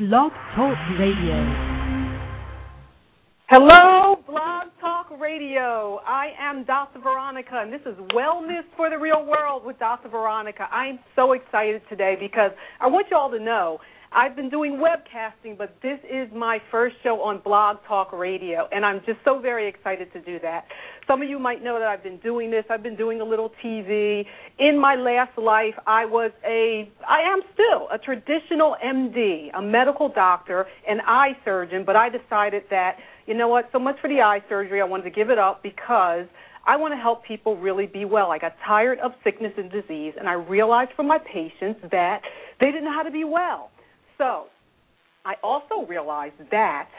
Blog Talk Radio. Hello, Blog Talk Radio. I am Dr. Veronica, and this is Wellness for the Real World with Dr. Veronica. I'm so excited today because I want you all to know I've been doing webcasting, but this is my first show on Blog Talk Radio, and I'm just so very excited to do that. Some of you might know that I've been doing this. I've been doing a little TV. In my last life, I was a, I am still a traditional MD, a medical doctor, an eye surgeon, but I decided that, you know what, so much for the eye surgery, I wanted to give it up because I want to help people really be well. I got tired of sickness and disease, and I realized from my patients that they didn't know how to be well. So, I also realized that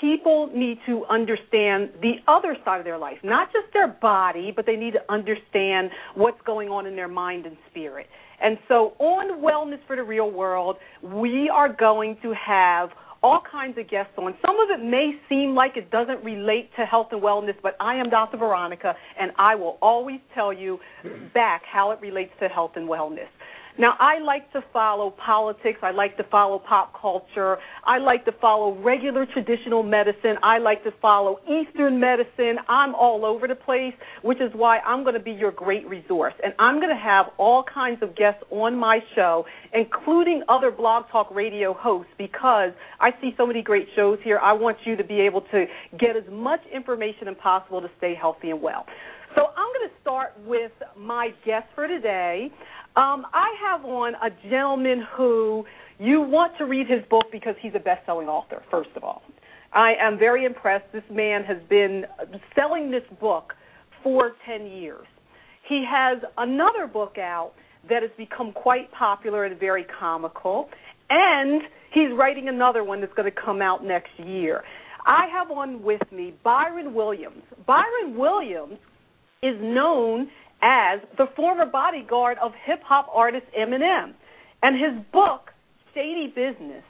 people need to understand the other side of their life, not just their body, but they need to understand what's going on in their mind and spirit. And so, on Wellness for the Real World, we are going to have all kinds of guests on. Some of it may seem like it doesn't relate to health and wellness, but I am Dr. Veronica, and I will always tell you back how it relates to health and wellness. Now, I like to follow politics. I like to follow pop culture. I like to follow regular traditional medicine. I like to follow Eastern medicine. I'm all over the place, which is why I'm going to be your great resource. And I'm going to have all kinds of guests on my show, including other Blog Talk Radio hosts, because I see so many great shows here. I want you to be able to get as much information as possible to stay healthy and well. So I'm going to start with my guest for today. Um, I have on a gentleman who you want to read his book because he's a best-selling author. First of all, I am very impressed. This man has been selling this book for ten years. He has another book out that has become quite popular and very comical, and he's writing another one that's going to come out next year. I have on with me Byron Williams. Byron Williams is known as the former bodyguard of hip hop artist Eminem. And his book, Shady Bizzness,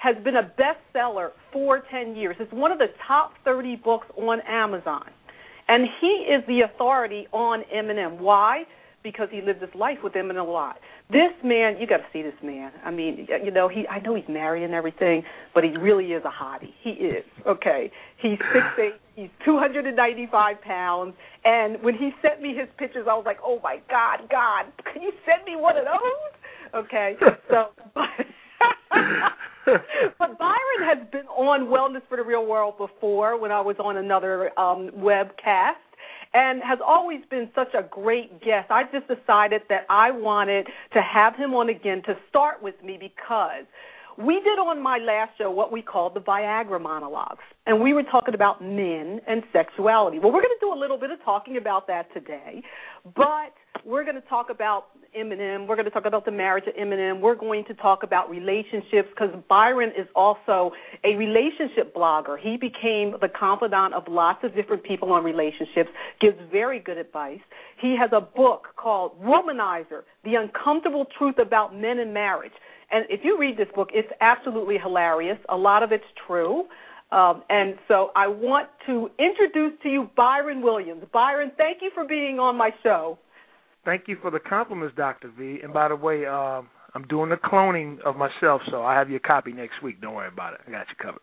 has been a bestseller for 10 years. It's one of the top 30 books on Amazon. And he is the authority on Eminem. Why? Because he lived his life with Eminem a lot. This man, you got to see this man. I mean, you know, he I know he's married and everything, but he really is a hottie. He is. Okay. He's six eight. He's 295 pounds. And when he sent me his pictures, I was like, oh my God, God, can you send me one of those? Okay. So, but, but Byron has been on Wellness for the Real World before when I was on another um, webcast and has always been such a great guest. I just decided that I wanted to have him on again to start with me because we did on my last show what we called the Viagra monologues, and we were talking about men and sexuality. Well, we're going to do a little bit of talking about that today, but we're going to talk about Eminem. We're going to talk about the marriage of Eminem. We're going to talk about relationships because Byron is also a relationship blogger. He became the confidant of lots of different people on relationships, gives very good advice. He has a book called Womanizer The Uncomfortable Truth About Men and Marriage. And if you read this book, it's absolutely hilarious. A lot of it's true. Um, and so I want to introduce to you Byron Williams. Byron, thank you for being on my show. Thank you for the compliments, Dr. V. And by the way, um, I'm doing the cloning of myself, so I have your copy next week. Don't worry about it. I got you covered.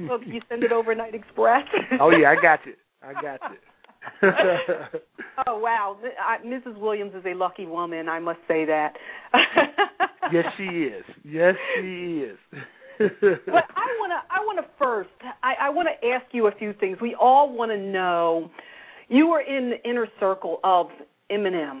well, can you send it overnight express? oh yeah, I got you. I got you. oh wow, I, Mrs. Williams is a lucky woman. I must say that. yes, she is. Yes, she is. but I want to. I want to first. I, I want to ask you a few things. We all want to know. You were in the inner circle of Eminem.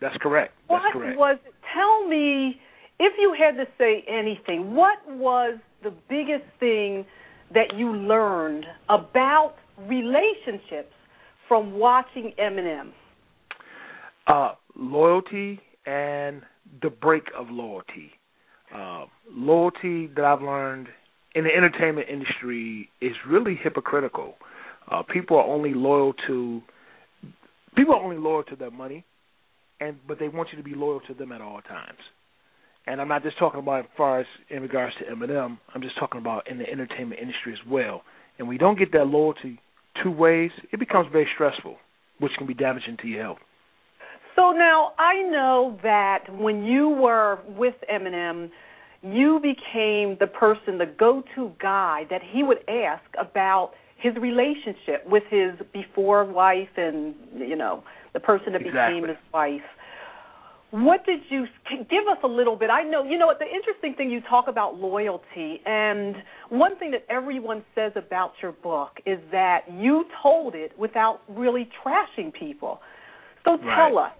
That's correct. That's what correct. was? Tell me, if you had to say anything, what was the biggest thing that you learned about relationships from watching Eminem? Uh, loyalty and the break of loyalty. Uh, loyalty that I've learned in the entertainment industry is really hypocritical. Uh, people are only loyal to people are only loyal to their money, and but they want you to be loyal to them at all times. And I'm not just talking about as far as in regards to Eminem. I'm just talking about in the entertainment industry as well. And we don't get that loyalty two ways, it becomes very stressful, which can be damaging to your health. So now I know that when you were with Eminem, you became the person, the go-to guy that he would ask about his relationship with his before wife and you know the person that exactly. became his wife. What did you give us a little bit? I know, you know, what the interesting thing you talk about loyalty, and one thing that everyone says about your book is that you told it without really trashing people. So tell right. us,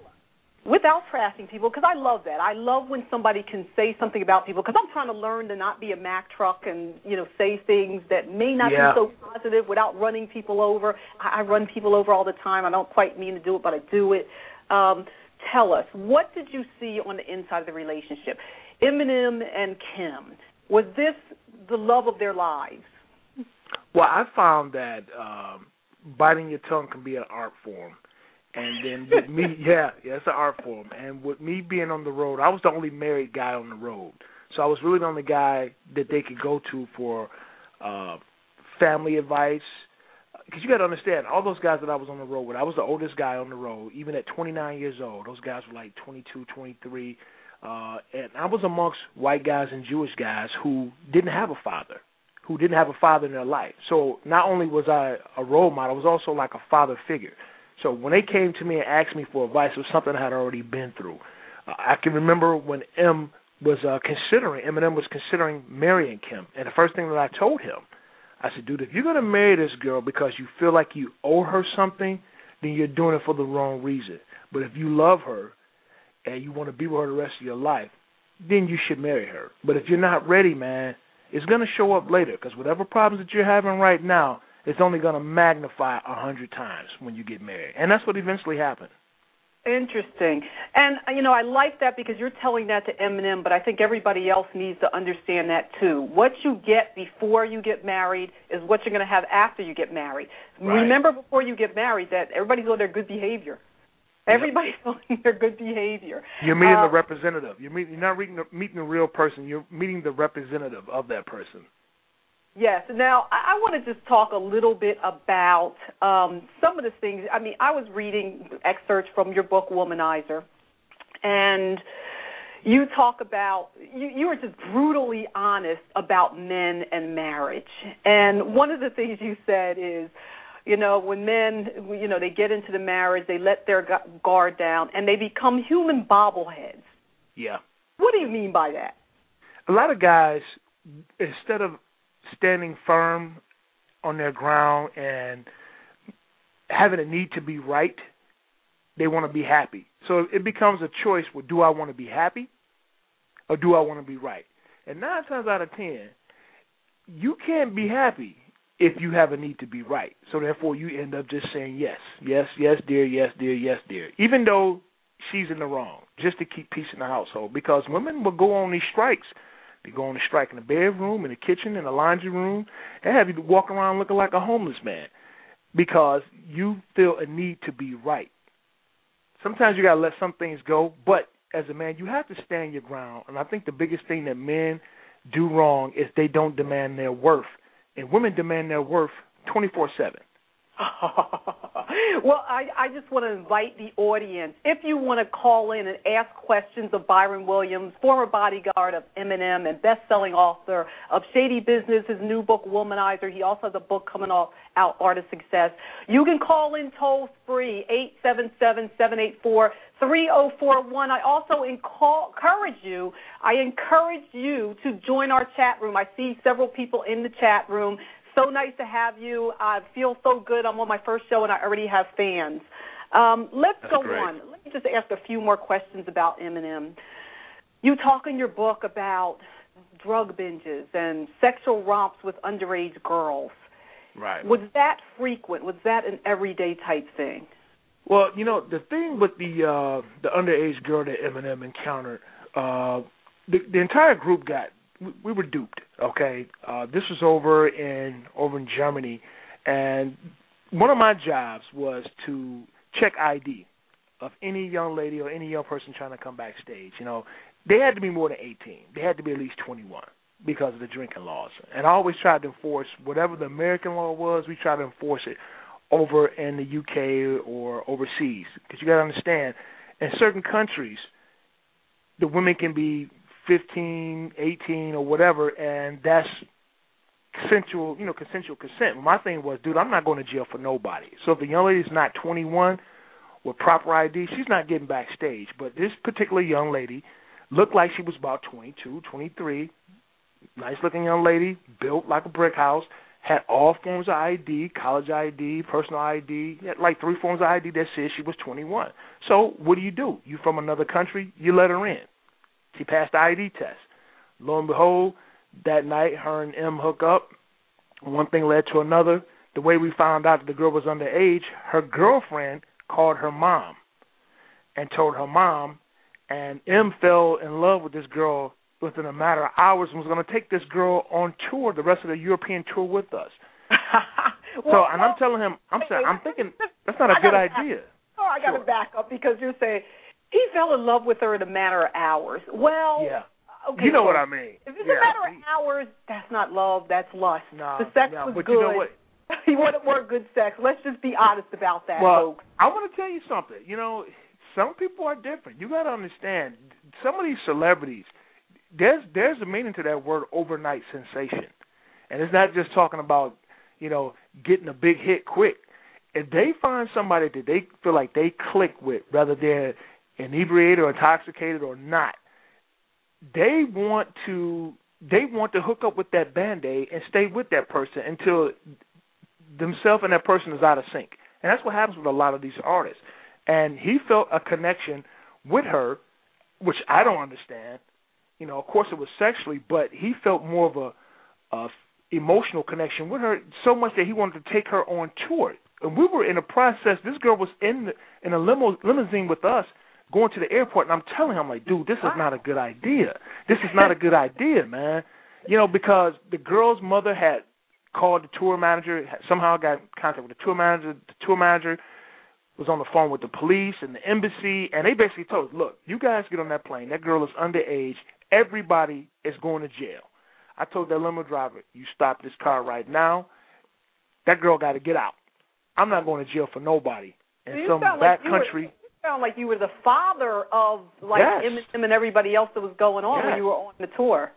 without trashing people, because I love that. I love when somebody can say something about people, because I'm trying to learn to not be a Mack truck and you know say things that may not yeah. be so positive without running people over. I, I run people over all the time. I don't quite mean to do it, but I do it. Um, tell us, what did you see on the inside of the relationship? Eminem and Kim, was this the love of their lives? Well, I found that um, biting your tongue can be an art form. And then with me, yeah, yeah, it's an art form. And with me being on the road, I was the only married guy on the road, so I was really the only guy that they could go to for uh, family advice, because you got to understand, all those guys that I was on the road with, I was the oldest guy on the road, even at 29 years old. Those guys were like 22, 23, uh, and I was amongst white guys and Jewish guys who didn't have a father, who didn't have a father in their life. So not only was I a role model, I was also like a father figure. So when they came to me and asked me for advice, it was something I had already been through. Uh, I can remember when M was uh, considering, Eminem was considering marrying Kim, and the first thing that I told him I said, dude, if you're gonna marry this girl because you feel like you owe her something, then you're doing it for the wrong reason. But if you love her and you want to be with her the rest of your life, then you should marry her. But if you're not ready, man, it's gonna show up later because whatever problems that you're having right now, it's only gonna magnify a hundred times when you get married, and that's what eventually happened. Interesting. And you know, I like that because you're telling that to Eminem, but I think everybody else needs to understand that too. What you get before you get married is what you're going to have after you get married. Right. Remember before you get married that everybody's on their good behavior. Everybody's on their good behavior. You're meeting Uh, the representative. You're, meet, you're not meeting the, meeting the real person. You're meeting the representative of that person. Yes. Now, I, I want to just talk a little bit about um, some of the things. I mean, I was reading excerpts from your book, Womanizer, and you talk about you, you were just brutally honest about men and marriage. And one of the things you said is, you know, when men, you know, they get into the marriage, they let their guard down, and they become human bobbleheads. Yeah. What do you mean by that? a lot of guys instead of standing firm on their ground and having a need to be right, they want to be happy. So it becomes a choice: well, do I want to be happy, or do I want to be right? And nine times out of ten, you can't be happy if you have a need to be right. So therefore, you end up just saying yes, yes, yes, dear, yes, dear, yes, dear, even though she's in the wrong, just to keep peace in the household. Because women will go on these strikes. They go on a strike in the bedroom, in the kitchen, in the laundry room, and have you walk around looking like a homeless man because you feel a need to be right. Sometimes you gotta let some things go, but as a man, you have to stand your ground. And I think the biggest thing that men do wrong is they don't demand their worth, and women demand their worth twenty four seven. well, I, I just want to invite the audience. If you want to call in and ask questions of Byron Williams, former bodyguard of Eminem and best-selling author of Shady Bizzness, his new book Womanizer. He also has a book coming out, Art of Success. You can call in toll free eight seven seven seven eight four three zero four one. I also encourage you. I encourage you to join our chat room. I see several people in the chat room so nice to have you. I feel so good. I'm on my first show and I already have fans. Um, let's That's go great. on. Let me just ask a few more questions about Eminem. You talk in your book about drug binges and sexual romps with underage girls. Right. Was that frequent? Was that an everyday type thing? Well, you know the thing with the uh the underage girl that Eminem encountered, uh the the entire group got we, we were duped. Okay, uh this was over in over in Germany, and one of my jobs was to check ID of any young lady or any young person trying to come backstage. You know, they had to be more than 18. They had to be at least 21 because of the drinking laws. And I always tried to enforce whatever the American law was. We tried to enforce it over in the UK or overseas because you got to understand in certain countries, the women can be 15, 18, or whatever, and that's consensual, you know, consensual consent. My thing was, dude, I'm not going to jail for nobody. So if the young lady's not 21 with proper ID, she's not getting backstage. But this particular young lady looked like she was about 22, 23, nice looking young lady, built like a brick house, had all forms of ID, college ID, personal ID, had like three forms of ID that said she was 21. So what do you do? You from another country, you let her in. She passed the ID test. Lo and behold, that night her and M hook up. One thing led to another. The way we found out that the girl was underage, her girlfriend called her mom and told her mom, and M fell in love with this girl within a matter of hours and was going to take this girl on tour, the rest of the European tour with us. well, so, and I'm telling him, I'm saying, I'm thinking that's not a good idea. Oh, I got to sure. back up because you're saying he fell in love with her in a matter of hours. Well, yeah. Okay, you know so what I mean. If it's yeah. a matter of hours, that's not love, that's lust. No, the sex no, was but good. You know what? he wanted more good sex. Let's just be honest about that, well, folks. I want to tell you something. You know, some people are different. You got to understand. Some of these celebrities, there's there's a meaning to that word overnight sensation, and it's not just talking about you know getting a big hit quick. If they find somebody that they feel like they click with, whether they're inebriated or intoxicated or not, they want to they want to hook up with that band aid and stay with that person until themselves and that person is out of sync. And that's what happens with a lot of these artists. And he felt a connection with her, which I don't understand. You know, of course it was sexually, but he felt more of a, a emotional connection with her so much that he wanted to take her on tour. And we were in a process. This girl was in the, in a limo limousine with us going to the airport, and I'm telling him, I'm like, dude, this is not a good idea. This is not a good idea, man. You know, because the girl's mother had called the tour manager, somehow got in contact with the tour manager. The tour manager was on the phone with the police and the embassy, and they basically told us, look, you guys get on that plane. That girl is underage. Everybody is going to jail. I told that limo driver, you stop this car right now. That girl got to get out. I'm not going to jail for nobody in some back like country sound like you were the father of like yes. Eminem and everybody else that was going on yes. when you were on the tour.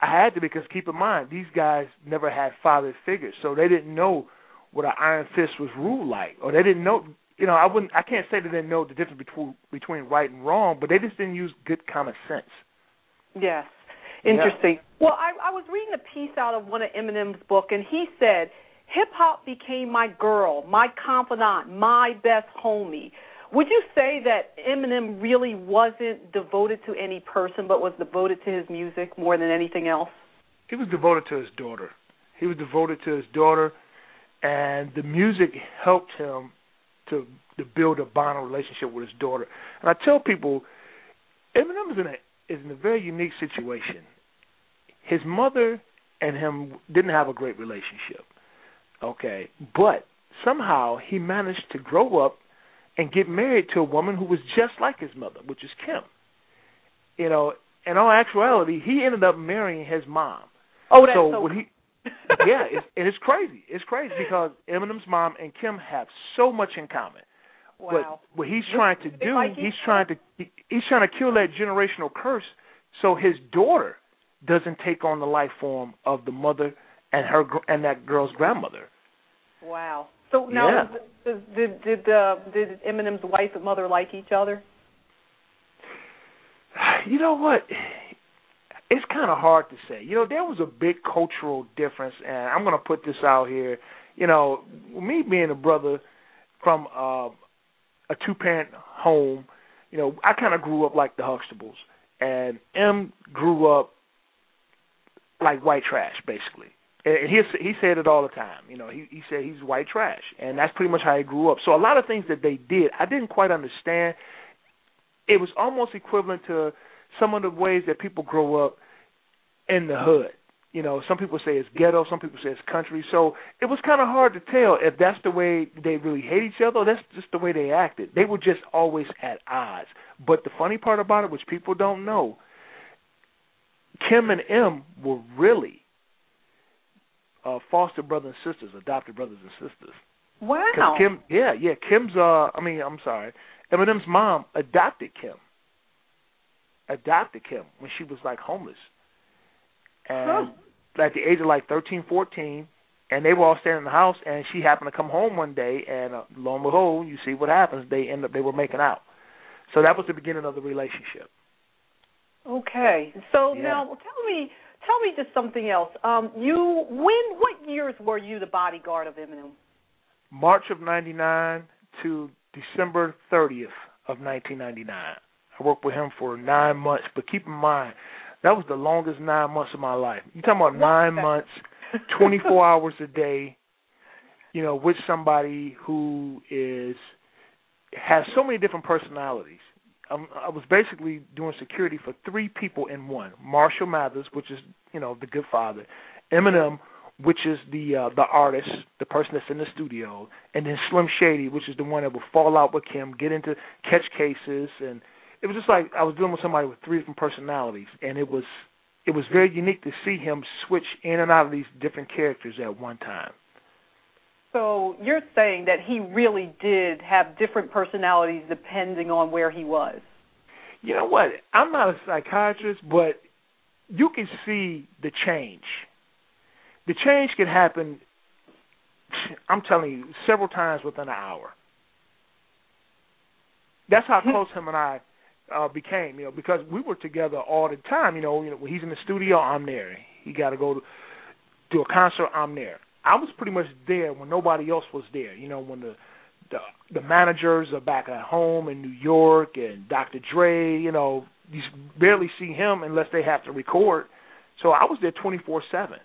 I had to because keep in mind these guys never had father figures, so they didn't know what an iron fist was ruled like, or they didn't know. You know, I wouldn't. I can't say they didn't know the difference between between right and wrong, but they just didn't use good common sense. Yes, interesting. Yeah. Well, I, I was reading a piece out of one of Eminem's book, and he said hip hop became my girl, my confidant, my best homie. Would you say that Eminem really wasn't devoted to any person, but was devoted to his music more than anything else? He was devoted to his daughter. He was devoted to his daughter, and the music helped him to to build a bond relationship with his daughter. And I tell people, Eminem is in a is in a very unique situation. His mother and him didn't have a great relationship. Okay, but somehow he managed to grow up and get married to a woman who was just like his mother, which is Kim. You know, in all actuality, he ended up marrying his mom. Oh, that's so, so when he yeah, it's, and it's crazy. It's crazy because Eminem's mom and Kim have so much in common. Wow. But what he's trying to do, like he's trying to he's trying to kill that generational curse, so his daughter doesn't take on the life form of the mother and her and that girl's grandmother. Wow. So now, yeah. did did did, uh, did Eminem's wife and mother like each other? You know what? It's kind of hard to say. You know, there was a big cultural difference, and I'm going to put this out here. You know, me being a brother from uh, a two-parent home, you know, I kind of grew up like the Huxtables, and M grew up like white trash, basically and he he said it all the time. You know, he he said he's white trash, and that's pretty much how he grew up. So a lot of things that they did, I didn't quite understand. It was almost equivalent to some of the ways that people grow up in the hood. You know, some people say it's ghetto, some people say it's country. So it was kind of hard to tell if that's the way they really hate each other or that's just the way they acted. They were just always at odds. But the funny part about it, which people don't know, Kim and M were really uh, foster brothers and sisters, adopted brothers and sisters. Wow. Kim, yeah, yeah. Kim's. Uh, I mean, I'm sorry. Eminem's mom adopted Kim. Adopted Kim when she was like homeless. And huh. at the age of like thirteen, fourteen, and they were all staying in the house and she happened to come home one day and uh, lo and behold, you see what happens, they end up they were making out. So that was the beginning of the relationship. Okay. So yeah. now tell me tell me just something else. Um you when what years were you the bodyguard of Eminem? March of 99 to December 30th of 1999. I worked with him for nine months, but keep in mind, that was the longest nine months of my life. You talking about nine months, 24 hours a day, you know, with somebody who is has so many different personalities. Um, I was basically doing security for three people in one: Marshall Mathers, which is you know the good father, Eminem, which is the uh, the artist, the person that's in the studio, and then Slim Shady, which is the one that would fall out with Kim, get into catch cases, and it was just like I was dealing with somebody with three different personalities, and it was it was very unique to see him switch in and out of these different characters at one time. So you're saying that he really did have different personalities depending on where he was. You know what? I'm not a psychiatrist, but you can see the change the change can happen. I'm telling you, several times within an hour. That's how hmm. close him and I uh, became, you know, because we were together all the time. You know, you know, when he's in the studio, I'm there. He got to go to do a concert, I'm there. I was pretty much there when nobody else was there. You know, when the the, the managers are back at home in New York and Dr. Dre, you know, you barely see him unless they have to record. So I was there 24 seven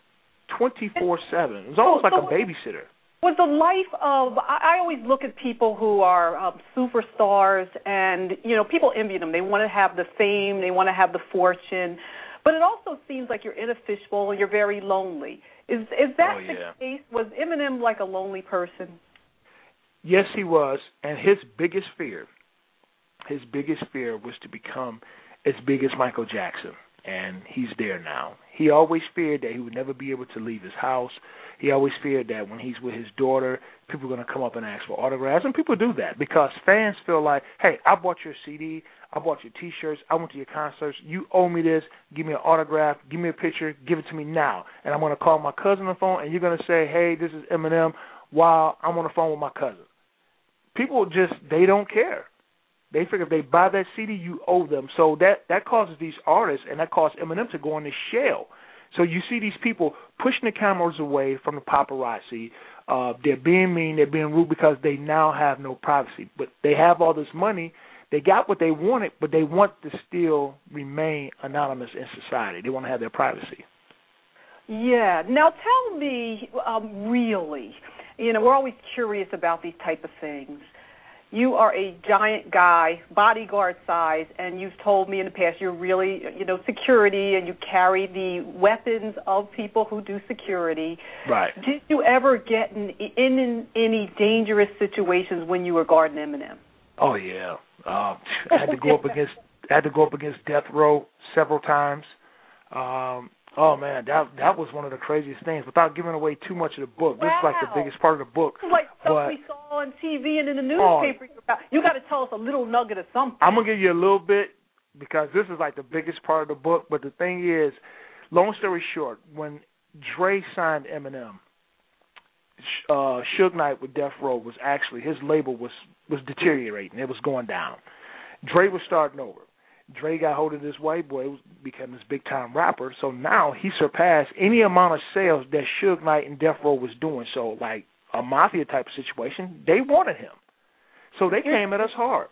twenty four seven. It was almost like a babysitter. Was the life of I, I always look at people who are um, superstars, and you know, people envy them. They want to have the fame, they want to have the fortune, but it also seems like you're in a fishbowl and you're very lonely. Is is that oh, yeah. the case? Was Eminem like a lonely person? Yes, he was, and his biggest fear, his biggest fear was to become as big as Michael Jackson and he's there now. He always feared that he would never be able to leave his house. He always feared that when he's with his daughter, people are going to come up and ask for autographs, and people do that because fans feel like, hey, I bought your CD, I bought your T-shirts, I went to your concerts, you owe me this, give me an autograph, give me a picture, give it to me now, and I'm going to call my cousin on the phone, and you're going to say, hey, this is Eminem, while I'm on the phone with my cousin. People just they don't care. They figure if they buy that CD, you owe them. So that that causes these artists and that causes Eminem to go in the shell. So you see these people pushing the cameras away from the paparazzi. Uh, they're being mean. They're being rude because they now have no privacy. But they have all this money. They got what they wanted, but they want to still remain anonymous in society. They want to have their privacy. Yeah. Now tell me, um, really, you know, we're always curious about these type of things you are a giant guy, bodyguard size, and you've told me in the past you're really, you know, security and you carry the weapons of people who do security. Right. Did you ever get in, in, in any dangerous situations when you were guarding Eminem? Oh yeah. Um, I had to go up against I had to go up against death row several times. Um, Oh man, that that was one of the craziest things. Without giving away too much of the book, wow. this is like the biggest part of the book. like stuff but, we saw on TV and in the newspaper. Oh, you got to tell us a little nugget of something. I'm gonna give you a little bit because this is like the biggest part of the book. But the thing is, long story short, when Dre signed Eminem, uh, Suge Knight with Death Row was actually his label was was deteriorating. It was going down. Dre was starting over. Dre got hold of this white boy, became this big time rapper. So now he surpassed any amount of sales that Suge Knight and Death Row was doing. So like a mafia type of situation, they wanted him. So they came at us hard.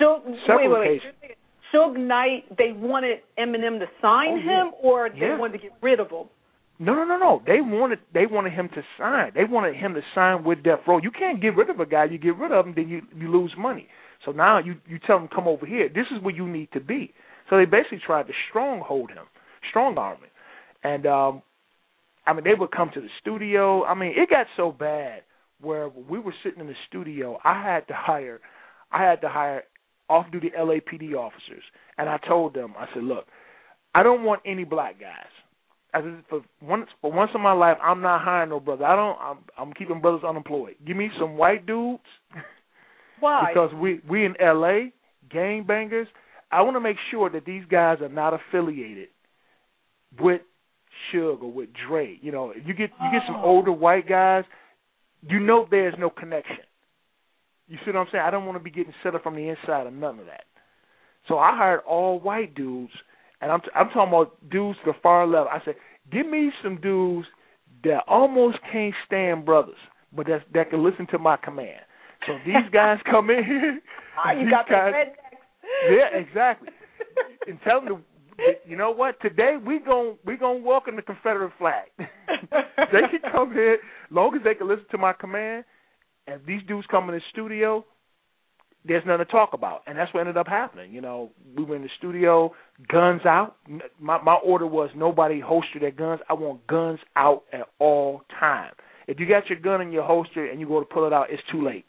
Suge, Several wait, wait, wait. Suge Knight, they wanted Eminem to sign oh, yeah. him, or they yeah. wanted to get rid of him. No, no, no, no. They wanted they wanted him to sign. They wanted him to sign with Death Row. You can't get rid of a guy. You get rid of him, then you you lose money. So now you you tell them come over here. This is where you need to be. So they basically tried to stronghold him, strong arm him, and um, I mean they would come to the studio. I mean it got so bad where we were sitting in the studio. I had to hire, I had to hire off-duty LAPD officers, and I told them I said, look, I don't want any black guys. I said, for once for once in my life, I'm not hiring no brother. I don't. I'm, I'm keeping brothers unemployed. Give me some white dudes Why? Because we we in L.A. gang bangers. I want to make sure that these guys are not affiliated with Suge or with Dre. You know, you get you get some Oh. older white guys, you know there's no connection. You see what I'm saying? I don't want to be getting set up from the inside or none of that. So I hired all white dudes, and I'm I'm talking about dudes to the far left. I said, give me some dudes that almost can't stand brothers, but that that can listen to my command. So these guys come in here. Ah, you got the guys, rednecks. yeah, exactly. and tell them to, you know what? Today we gon' we gonna walk in the Confederate flag. they can come here long as they can listen to my command. And these dudes come in the studio, there's nothing to talk about, and that's what ended up happening. You know, we were in the studio, guns out. My my order was nobody holster their guns. I want guns out at all time. If you got your gun in your holster and you go to pull it out, it's too late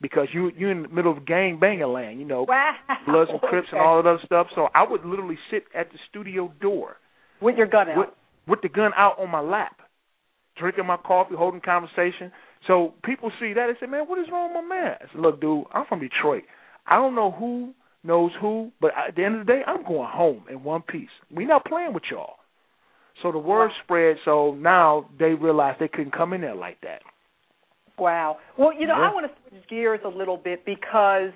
because you you're in the middle of gang banging land. You know, Wow. Bloods and Crips and all of that other stuff. So I would literally sit at the studio door With your gun out. with with the gun out on my lap, drinking my coffee, holding conversation. So people see that and say, "Man, what is wrong with my man?" I said, "Look, dude, I'm from Detroit. I don't know who knows who, but at the end of the day, I'm going home in one piece. We not playing with y'all." So the word Wow. spread. So now they realized they couldn't come in there like that. Wow. Well, you know, Yeah. I want to switch gears a little bit because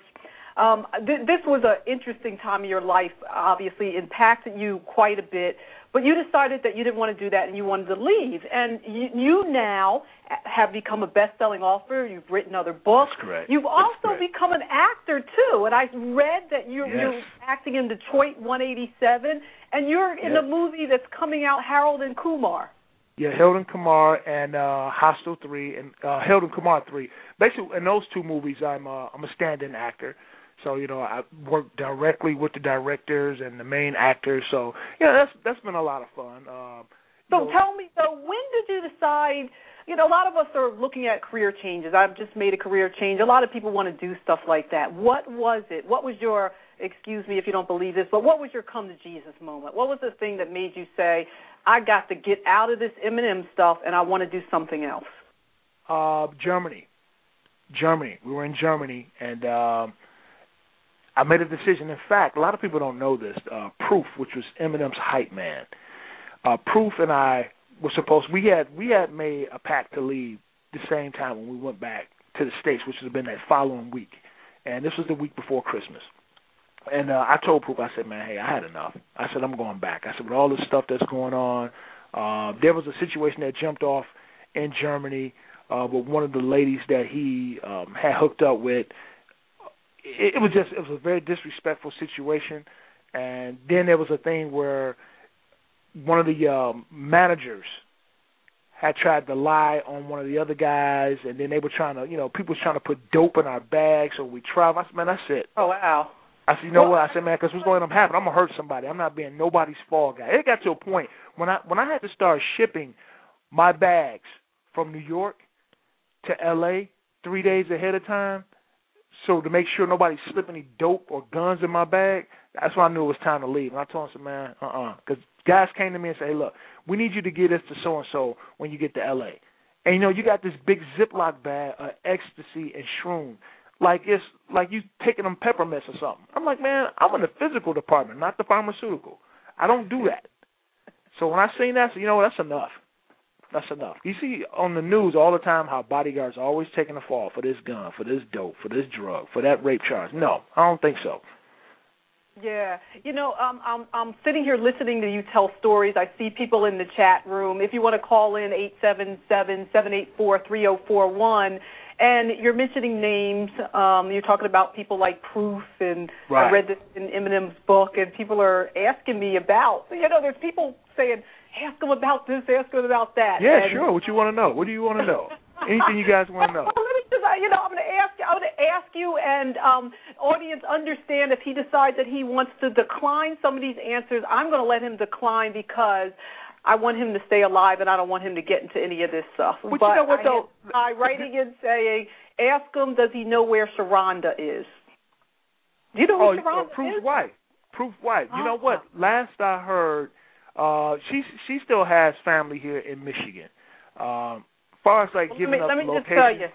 um, th- this was an interesting time of your life. Obviously, impacted you quite a bit. But you decided that you didn't want to do that and you wanted to leave. And you, you now have become a best-selling author. You've written other books. That's correct. You've That's also correct. become an actor too. And I read that you're, Yes. you're acting in Detroit 187, and you're in Yes. a movie that's coming out, Harold and Kumar. Yeah, Harold and Kumar and uh Hostel three and uh Harold and Kumar three. Basically in those two movies I'm uh I'm a stand in actor. So, you know, I work directly with the directors and the main actors. So yeah, that's that's been a lot of fun. Um So know, tell me, so when did you decide? You know, a lot of us are looking at career changes. I've just made a career change. A lot of people want to do stuff like that. What was it? What was your, excuse me if you don't believe this, but what was your come to Jesus moment? What was the thing that made you say, I got to get out of this Eminem stuff and I want to do something else? uh Germany. Germany. We were in Germany and um I made a decision. In fact, a lot of people don't know this. Uh Proof, which was Eminem's hype man. Uh Proof and I were supposed we had we had made a pact to leave the same time when we went back to the States, which would have been that following week. And this was the week before Christmas. And uh I told Proof, I said, Man, hey, I had enough. I said, I'm going back. I said, with all this stuff that's going on, uh there was a situation that jumped off in Germany uh with one of the ladies that he um had hooked up with it, it was just it was a very disrespectful situation and then there was a thing where one of the um managers had tried to lie on one of the other guys and then they were trying to you know people was trying to put dope in our bags so we travel I said man that's it Oh, wow. I said, you know what? I said, man, because what's going to happen? I'm gonna hurt somebody. I'm not being nobody's fall guy. It got to a point when I when I had to start shipping my bags from New York to L.A. three days ahead of time, so to make sure nobody slipped any dope or guns in my bag. That's when I knew it was time to leave. And I told him, man, uh, uh because guys came to me and said, hey, look, we need you to get us to so and so when you get to L.A. And you know, you got this big Ziploc bag of ecstasy and shroom like it's like you taking them peppermints or something. I'm like, man, I'm in the physical department, not the pharmaceutical. I don't do that. So when I seen that, I said, you know that's enough. That's enough. You see on the news all the time how bodyguards are always taking a fall for this gun, for this dope, for this drug, for that rape charge. No, I don't think so. Yeah, you know, um, I'm I'm sitting here listening to you tell stories. I see people in the chat room. If you want to call in eight seven seven seven eight four three zero four one, and you're mentioning names. Um, you're talking about people like Proof, and I read this in Eminem's book, and people are asking me about. You know, there's people saying, "Ask them about this, ask them about that." Yeah, and, sure. What you want to know? What do you want to know? Anything you guys want to know? Well, let me just, uh, you know, I'm going to ask you. I'm going to ask you, and um, audience understand if he decides that he wants to decline some of these answers. I'm going to let him decline because I want him to stay alive, and I don't want him to get into any of this stuff. But you know what, I though? I writing in saying, ask him, does he know where Sharonda is? Do you know Oh, who uh, Sharonda Proof's is? wife. Proof wife. You know Oh. what? Last I heard, uh, she she still has family here in Michigan. Um, far as like Let giving me, up let me just location. tell you.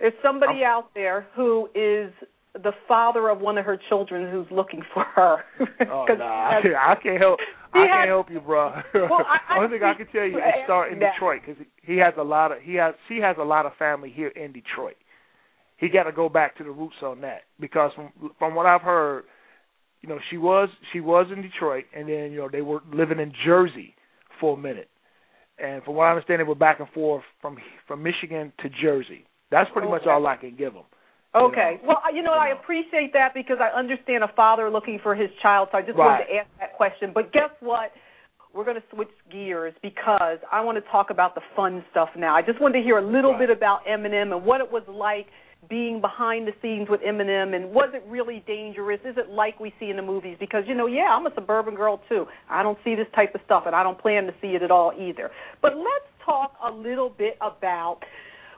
There's somebody I'm, out there who is the father of one of her children who's looking for her. oh nah, has, I can't help. I can't help you, bro. Well, I, Only thing I can tell you is start in Detroit because he has a lot of he has she has a lot of family here in Detroit. He got to go back to the roots on that because from from what I've heard, you know, she was she was in Detroit and then you know they were living in Jersey for a minute, and from what I understand, they were back and forth from from Michigan to Jersey. That's pretty okay. much all I can give them. Okay. You know? Well, you know, I appreciate that because I understand a father looking for his child, so I just right. wanted to ask that question. But guess what? We're going to switch gears because I want to talk about the fun stuff now. I just wanted to hear a little right. bit about Eminem and what it was like being behind the scenes with Eminem and was it really dangerous? Is it like we see in the movies? Because, you know, yeah, I'm a suburban girl too. I don't see this type of stuff and I don't plan to see it at all either. But let's talk a little bit about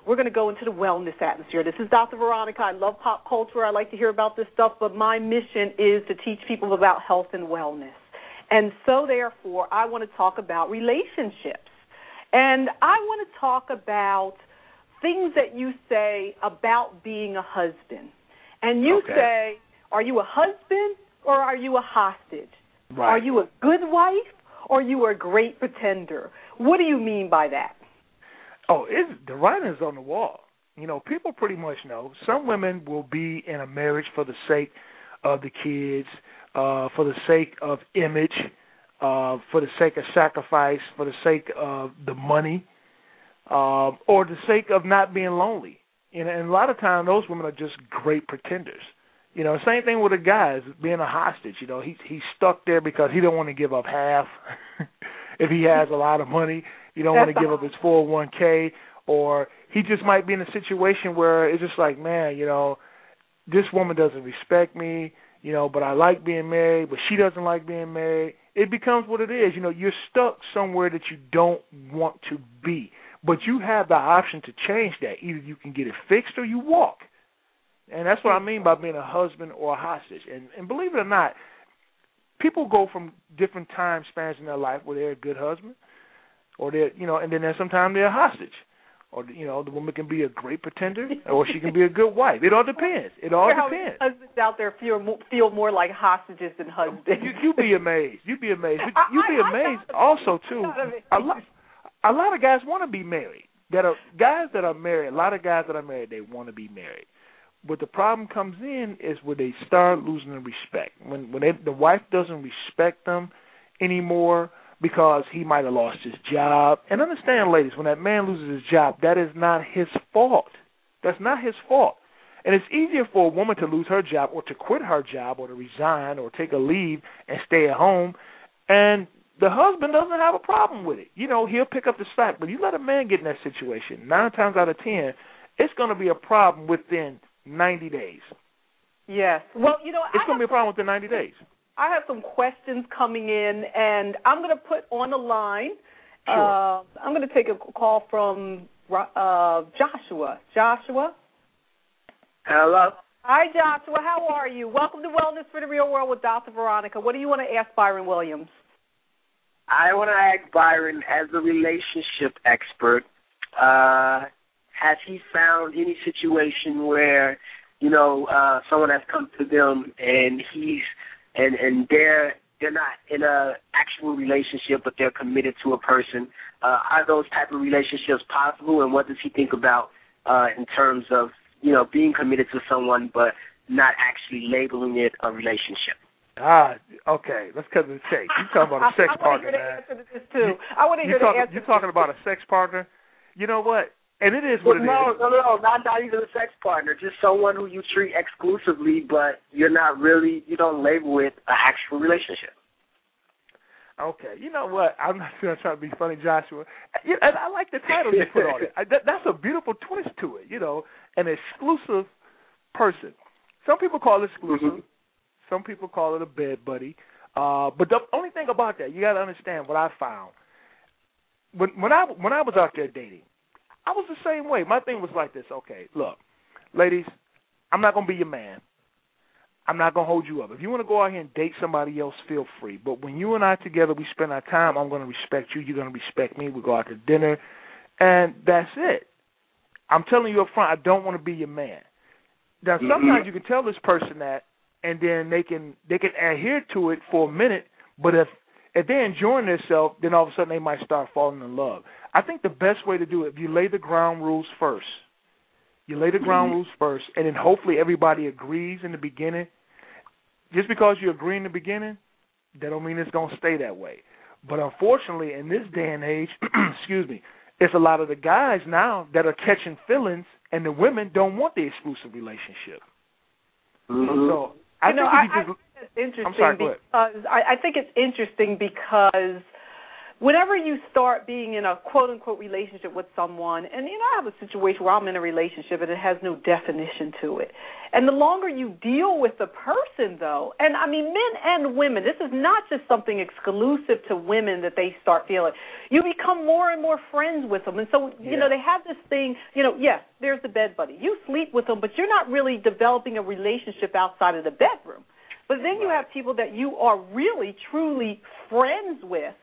we're going to go into the wellness atmosphere. This is Dr. Veronica. I love pop culture. I like to hear about this stuff, but my mission is to teach people about health and wellness. And so, therefore, I want to talk about relationships. And I want to talk about things that you say about being a husband. And you okay. say, are you a husband or are you a hostage? Right. Are you a good wife or are you a great pretender? What do you mean by that? Oh, it's, the writing's on the wall. You know, people pretty much know. Some women will be in a marriage for the sake of the kids, uh, for the sake of image, uh, for the sake of sacrifice, for the sake of the money, uh, or the sake of not being lonely. And, and a lot of times, those women are just great pretenders. You know, same thing with a guy is being a hostage. You know, he's he's stuck there because he don't want to give up half. if he has a lot of money, you don't want to give up his 401k, or he just might be in a situation where it's just like, man, you know, this woman doesn't respect me, you know, but I like being married, but she doesn't like being married. It becomes what it is. You know, you're stuck somewhere that you don't want to be, but you have the option to change that. Either you can get it fixed or you walk. And that's what I mean by being a husband or a hostage. And and believe it or not, people go from different time spans in their life where they're a good husband, or they're you know, and then there's sometimes they're a hostage, or you know, the woman can be a great pretender, or she can be a good wife. It all depends. It all depends. Husbands out there feel more, feel more like hostages than husbands. You you be amazed. You'd be amazed. You'd be amazed also too. A lot a lot of guys want to be married. That are guys that are married. A lot of guys that are married, they want to be married. But the problem comes in is when they start losing the respect. When when they, the wife doesn't respect them anymore because he might have lost his job. And understand, ladies, when that man loses his job, that is not his fault. That's not his fault. And it's easier for a woman to lose her job or to quit her job or to resign or take a leave and stay at home. And the husband doesn't have a problem with it. You know, he'll pick up the slack. But you let a man get in that situation, nine times out of ten, it's going to be a problem within 90 days. Yes. Well, you know, it's going to be a problem within 90 days. I have some questions coming in, and I'm going to put on the line. Sure. Uh, I'm going to take a call from uh, Joshua. Joshua. Hello. Hi, Joshua. How are you? Welcome to Wellness for the Real World with Dr. Veronica. What do you want to ask Byron Williams? I want to ask Byron, as a relationship expert, uh, has he found any situation where you know uh someone has come to them and he's and and they're they're not in a actual relationship but they're committed to a person? Uh are those type of relationships possible? And what does he think about uh in terms of you know being committed to someone but not actually labeling it a relationship Ah, okay. Let's cut to the chase. You talking about a sex I, I partner, man? I want to hear the answer to this too. I want to hear talking, the answer. You're talking about a sex partner. You know what? And it is what well, it no, is. No, no, no, not not even a sex partner. Just someone who you treat exclusively, but you're not really you don't label it an actual relationship. Okay, you know what? I'm not going to try to be funny, Joshua. And I like the title you put on it. That's a beautiful twist to it. You know, an exclusive person. Some people call it exclusive. Mm-hmm. Some people call it a bed buddy. Uh, but the only thing about that, you got to understand what I found. When when I when I was out there dating, I was the same way. My thing was like this. Okay, look, ladies, I'm not gonna be your man. I'm not gonna hold you up. If you want to go out here and date somebody else, feel free. But when you and I together, we spend our time. I'm gonna respect you. You're gonna respect me. We go out to dinner, and that's it. I'm telling you up front, I don't want to be your man. Now Mm-hmm. sometimes you can tell this person that, and then they can they can adhere to it for a minute. But if if they're enjoying themselves, then all of a sudden they might start falling in love. I think the best way to do it, if you lay the ground rules first, you lay the ground rules first, and then hopefully everybody agrees in the beginning. Just because you agree in the beginning, that don't mean it's gonna stay that way. But unfortunately, in this day and age, excuse me, it's a lot of the guys now that are catching feelings, and the women don't want the exclusive relationship. Mhm. So I you know, I, you I just think it's interesting because I, I think it's interesting because whenever you start being in a quote unquote relationship with someone, and you know, I have a situation where I'm in a relationship and it has no definition to it. And the longer you deal with the person, though, and I mean, men and women, this is not just something exclusive to women that they start feeling. You become more and more friends with them, and so you Yeah. know they have this thing. You know, yes, there's the bed buddy. You sleep with them, but you're not really developing a relationship outside of the bedroom. But then you have people that you are really, truly friends with,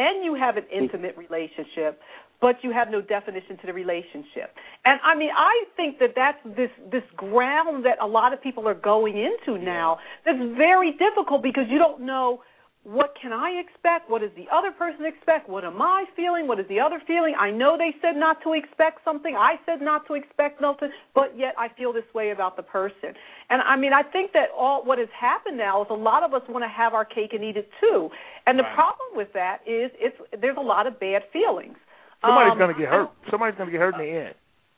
and you have an intimate relationship, but you have no definition to the relationship. And I mean, I think that that's this this ground that a lot of people are going into now. That's very difficult because you don't know what can I expect? What does the other person expect? What am I feeling? What is the other feeling? I know they said not to expect something. I said not to expect nothing, but yet I feel this way about the person. And I mean, I think that all what has happened now is a lot of us want to have our cake and eat it too. And the Right. problem with that is it's there's a lot of bad feelings. somebody's Um, gonna get hurt. Somebody's gonna get hurt in the end.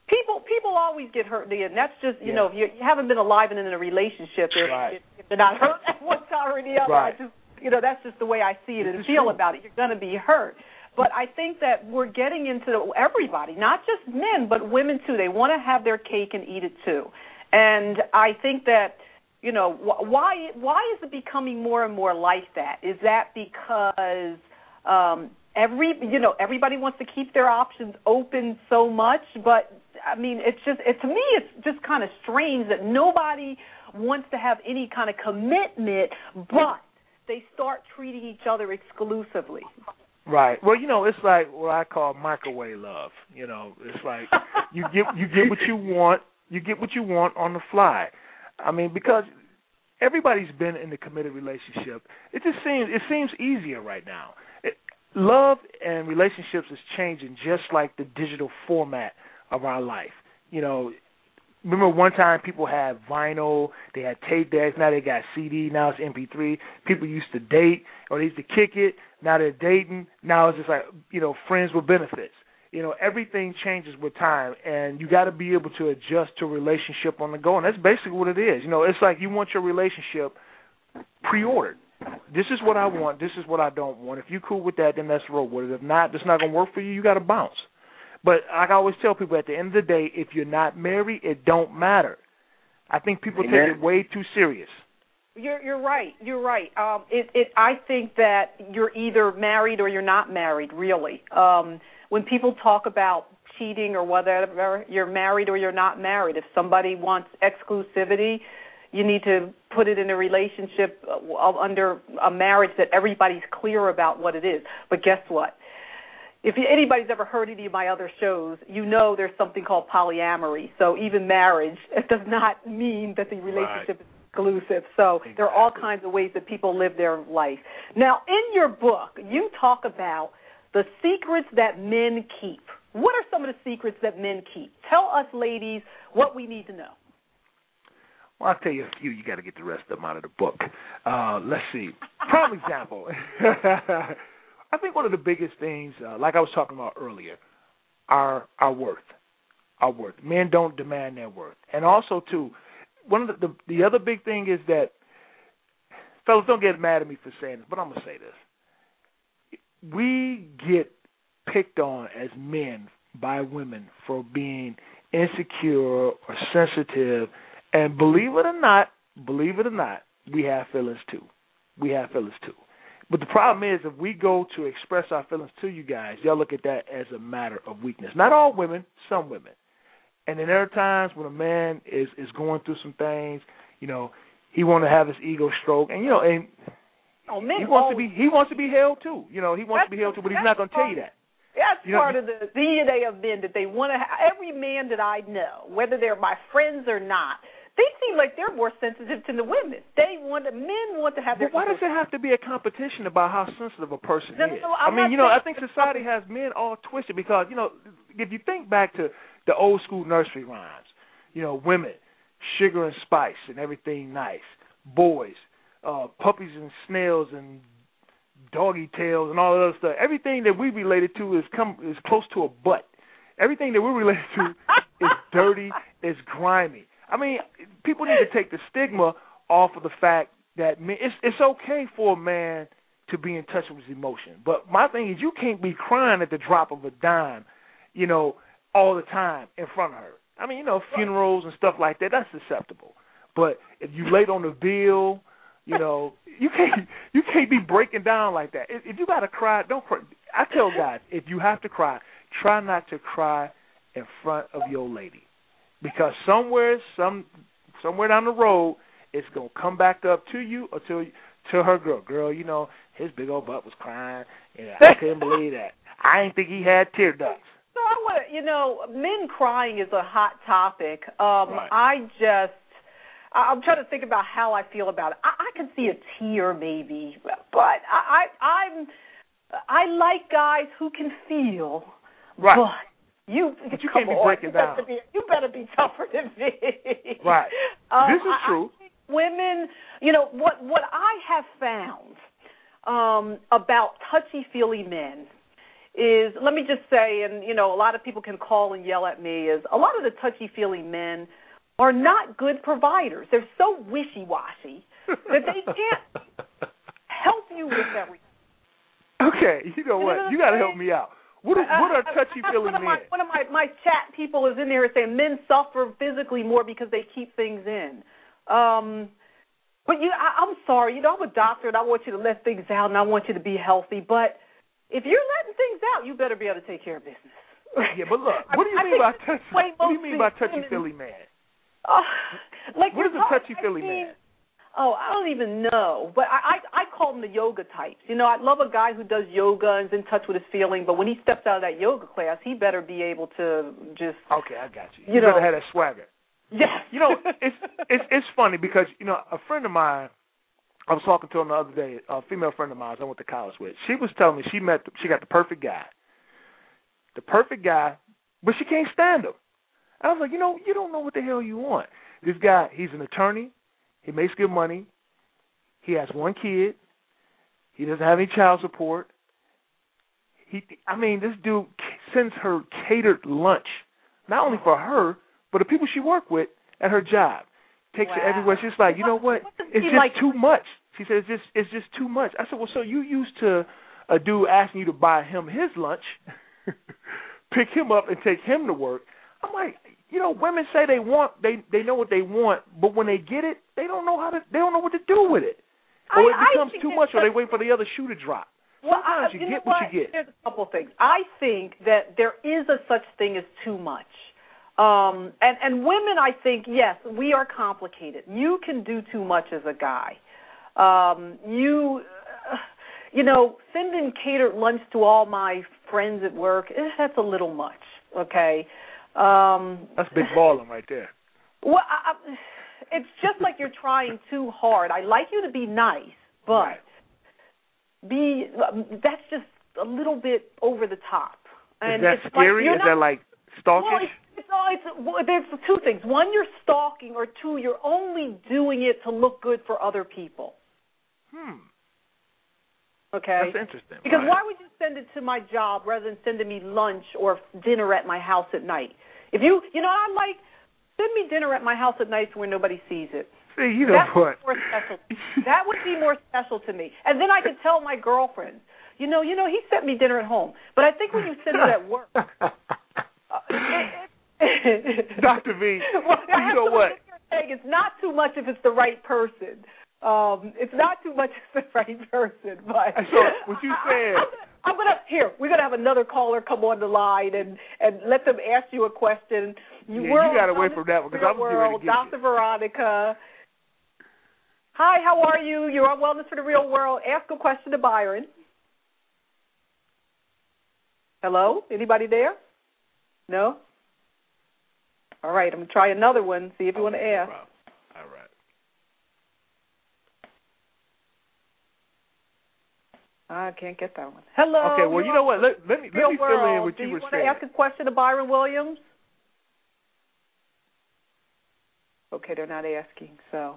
people people always get hurt in the end. That's just you Yeah. know if you, you haven't been alive and in a relationship if, Right. if, if you're not hurt at one time or the other. I just you know that's just the way I see it and feel about it. You're going to be hurt. But I think that we're getting into everybody, not just men, but women too. They want to have their cake and eat it too. And I think that you know why why is it becoming more and more like that? Is that because um every you know everybody wants to keep their options open so much but i mean it's just it to me it's just kind of strange that nobody wants to have any kind of commitment but they start treating each other exclusively Right. Well, you know, it's like what I call microwave love. You know, it's like you get you get what you want, you get what you want on the fly. I mean, because everybody's been in a committed relationship. It just seems it seems easier right now. It, love and relationships is changing just like the digital format of our life. You know, remember one time people had vinyl, they had tape decks, now they got CD, now it's MP3. People used to date or they used to kick it, now they're dating. Now it's just like, you know, friends with benefits. You know, everything changes with time and you got to be able to adjust to relationship on the go and that's basically what it is. You know, it's like you want your relationship pre-ordered. This is what I want, this is what I don't want. If you're cool with that, then let's roll with it. If not, it's not going to work for you, you got to bounce. But like I always tell people, at the end of the day, if you're not married, it don't matter. I think people Amen. take it way too serious. You're you're right. You're right. Um, it it I think that you're either married or you're not married. Really, um, when people talk about cheating or whatever, you're married or you're not married. If somebody wants exclusivity, you need to put it in a relationship uh, under a marriage that everybody's clear about what it is. But guess what? If anybody's ever heard any of my other shows, you know there's something called polyamory. So even marriage it does not mean that the relationship is exclusive. So there are all kinds of ways that people live their life. Now, in your book, you talk about the secrets that men keep. What are some of the secrets that men keep? Tell us, ladies, what we need to know. Well, I'll tell you a few. You got to get the rest of them out of the book. Uh, let's see. Prime example. I think one of the biggest things, uh, like I was talking about earlier, our our worth, our worth. Men don't demand their worth, and also too, one of the the, the other big thing is that, fellas, don't get mad at me for saying this, but I'm gonna say this. We get picked on as men by women for being insecure or sensitive, and believe it or not, believe it or not, we have feelings too. We have feelings too. But the problem is, if we go to express our feelings to you guys, y'all look at that as a matter of weakness. Not all women, some women. And then there are times when a man is is going through some things, you know, he want to have his ego stroke, and you know, and Oh, he wants to be he wants to be held too. You know, he wants to be held too, but he's not going to tell you that. That's You know- part of the DNA of men that they want to. Every man that I know, whether they're my friends or not, they seem like they're more sensitive to the women. They want men want to have their. But why does it have to be a competition about how sensitive a person No, no, is? no, I I'm mean, you know, I think society has men all twisted because, you know, if you think back to the old school nursery rhymes, you know, women, sugar and spice and everything nice. Boys, uh, puppies and snails and doggy tails and all that other stuff. Everything that we related to is come is close to a butt. Everything that we're related to is dirty, is grimy. I mean, people need to take the stigma off of the fact that men, it's it's okay for a man to be in touch with his emotion. But my thing is, you can't be crying at the drop of a dime, you know, all the time in front of her. I mean, you know, funerals and stuff like that, that's acceptable. But if you late on the bill, you know, you can't you can't be breaking down like that. If, if you gotta cry, don't cry. I tell guys, if you have to cry, try not to cry in front of your lady, because somewhere, some somewhere down the road, it's gonna come back up to you or to to her girl. Girl, you know, his big old butt was crying, and I couldn't believe that. I didn't think he had tear ducts. So I want you know, men crying is a hot topic. Um, Right. I just, I'm trying to think about how I feel about it. I, I can see a tear maybe, but I, I, I'm, I like guys who can feel. Right. But you, But you can't be on, breaking you down. Be, you better be tougher than me. Right. Um, This is true. women, you know, what what I have found um, about touchy feely men is let me just say, and you know, a lot of people can call and yell at me. Is a lot of the touchy feely men are not good providers. They're so wishy washy that they can't help you with everything. Okay, you know You know what? what You got to help me out. What are, what are touchy feely one of my, men? One of my my chat people is in there saying men suffer physically more because they keep things in. Um, but you, I, I'm sorry, you know, I'm a doctor and I want you to let things out and I want you to be healthy. But if you're letting things out, you better be able to take care of business. Yeah, but look, what do you I mean think by touchy? What do you mean by touchy feely man? Uh, like What you're a touchy-feely mean, man? Oh, I don't even know. But I, I I call them the yoga types. You know, I love a guy who does yoga and is in touch with his feeling, but when he steps out of that yoga class, he better be able to just Okay, I got you. You You, know- better have that swagger. Yes. You know, it's it's it's funny because you know a friend of mine. I was talking to him the other day. A female friend of mine I went to college with. She was telling me she met the, she got the perfect guy. The perfect guy, but she can't stand him. I was like, you know, you don't know what the hell you want. This guy, he's an attorney. He makes good money. He has one kid. He doesn't have any child support. He, I mean, this dude sends her catered lunch, not only for her, but the people she work with at her job. Takes her everywhere. She's like, you know what? What It's just like- too much. She said, it's just it's just too much. I said, well, so you used to a dude asking you to buy him his lunch, pick him up and take him to work. I'm like, you know, women say they want they they know what they want, but when they get it, they don't know how to they don't know what to do with it. Or it I- I becomes too much, or they wait for the other shoe to drop. Well, I- Sometimes you, get what, you get. There's a couple things. I think that there is a such thing as too much. Um, and and women, I think, yes, we are complicated. You can do too much as a guy. Um, you, uh, you know, sending catered lunch to all my friends at work. Eh, that's a little much. Okay. Um, That's big balling right there. well, I, I, it's just like you're trying too hard. I like you to be nice, but Right. be that's just a little bit over the top. And Is that it's scary? Like Is not, that like well, it's, it's, all- it's well, there's two things. One, you're stalking, or two, you're only doing it to look good for other people. hmm. Okay. That's interesting. Because right. why would you send it to my job rather than sending me lunch or dinner at my house at night? If you, you know, I'm like, send me dinner at my house at night where nobody sees it. See, you know that what? would more special. that would be more special to me. And then I could tell my girlfriend, you know, you know, he sent me dinner at home, but I think when you send it at work, uh, Dr. V, well, you know what? sitting here saying it's not too much if it's the right person. Um, it's not too much the right person. But So, what you said. I, I'm gonna here. We're gonna have another caller come on the line and and let them ask you a question. You, Yeah, you got away from that one, 'cause Real I'm getting ready to World, you. Dr. Veronica. Hi, how are you? You're on Wellness for the Real World. Ask a question to Byron. Hello? Anybody there? No? All right, I'm going to try another one, see if you want to ask. All right. I can't get that one. Hello. Okay, well, you know what? Let, let me let me fill world. in what Do you, you were want saying. to ask a question to Byron Williams? Okay, they're not asking, so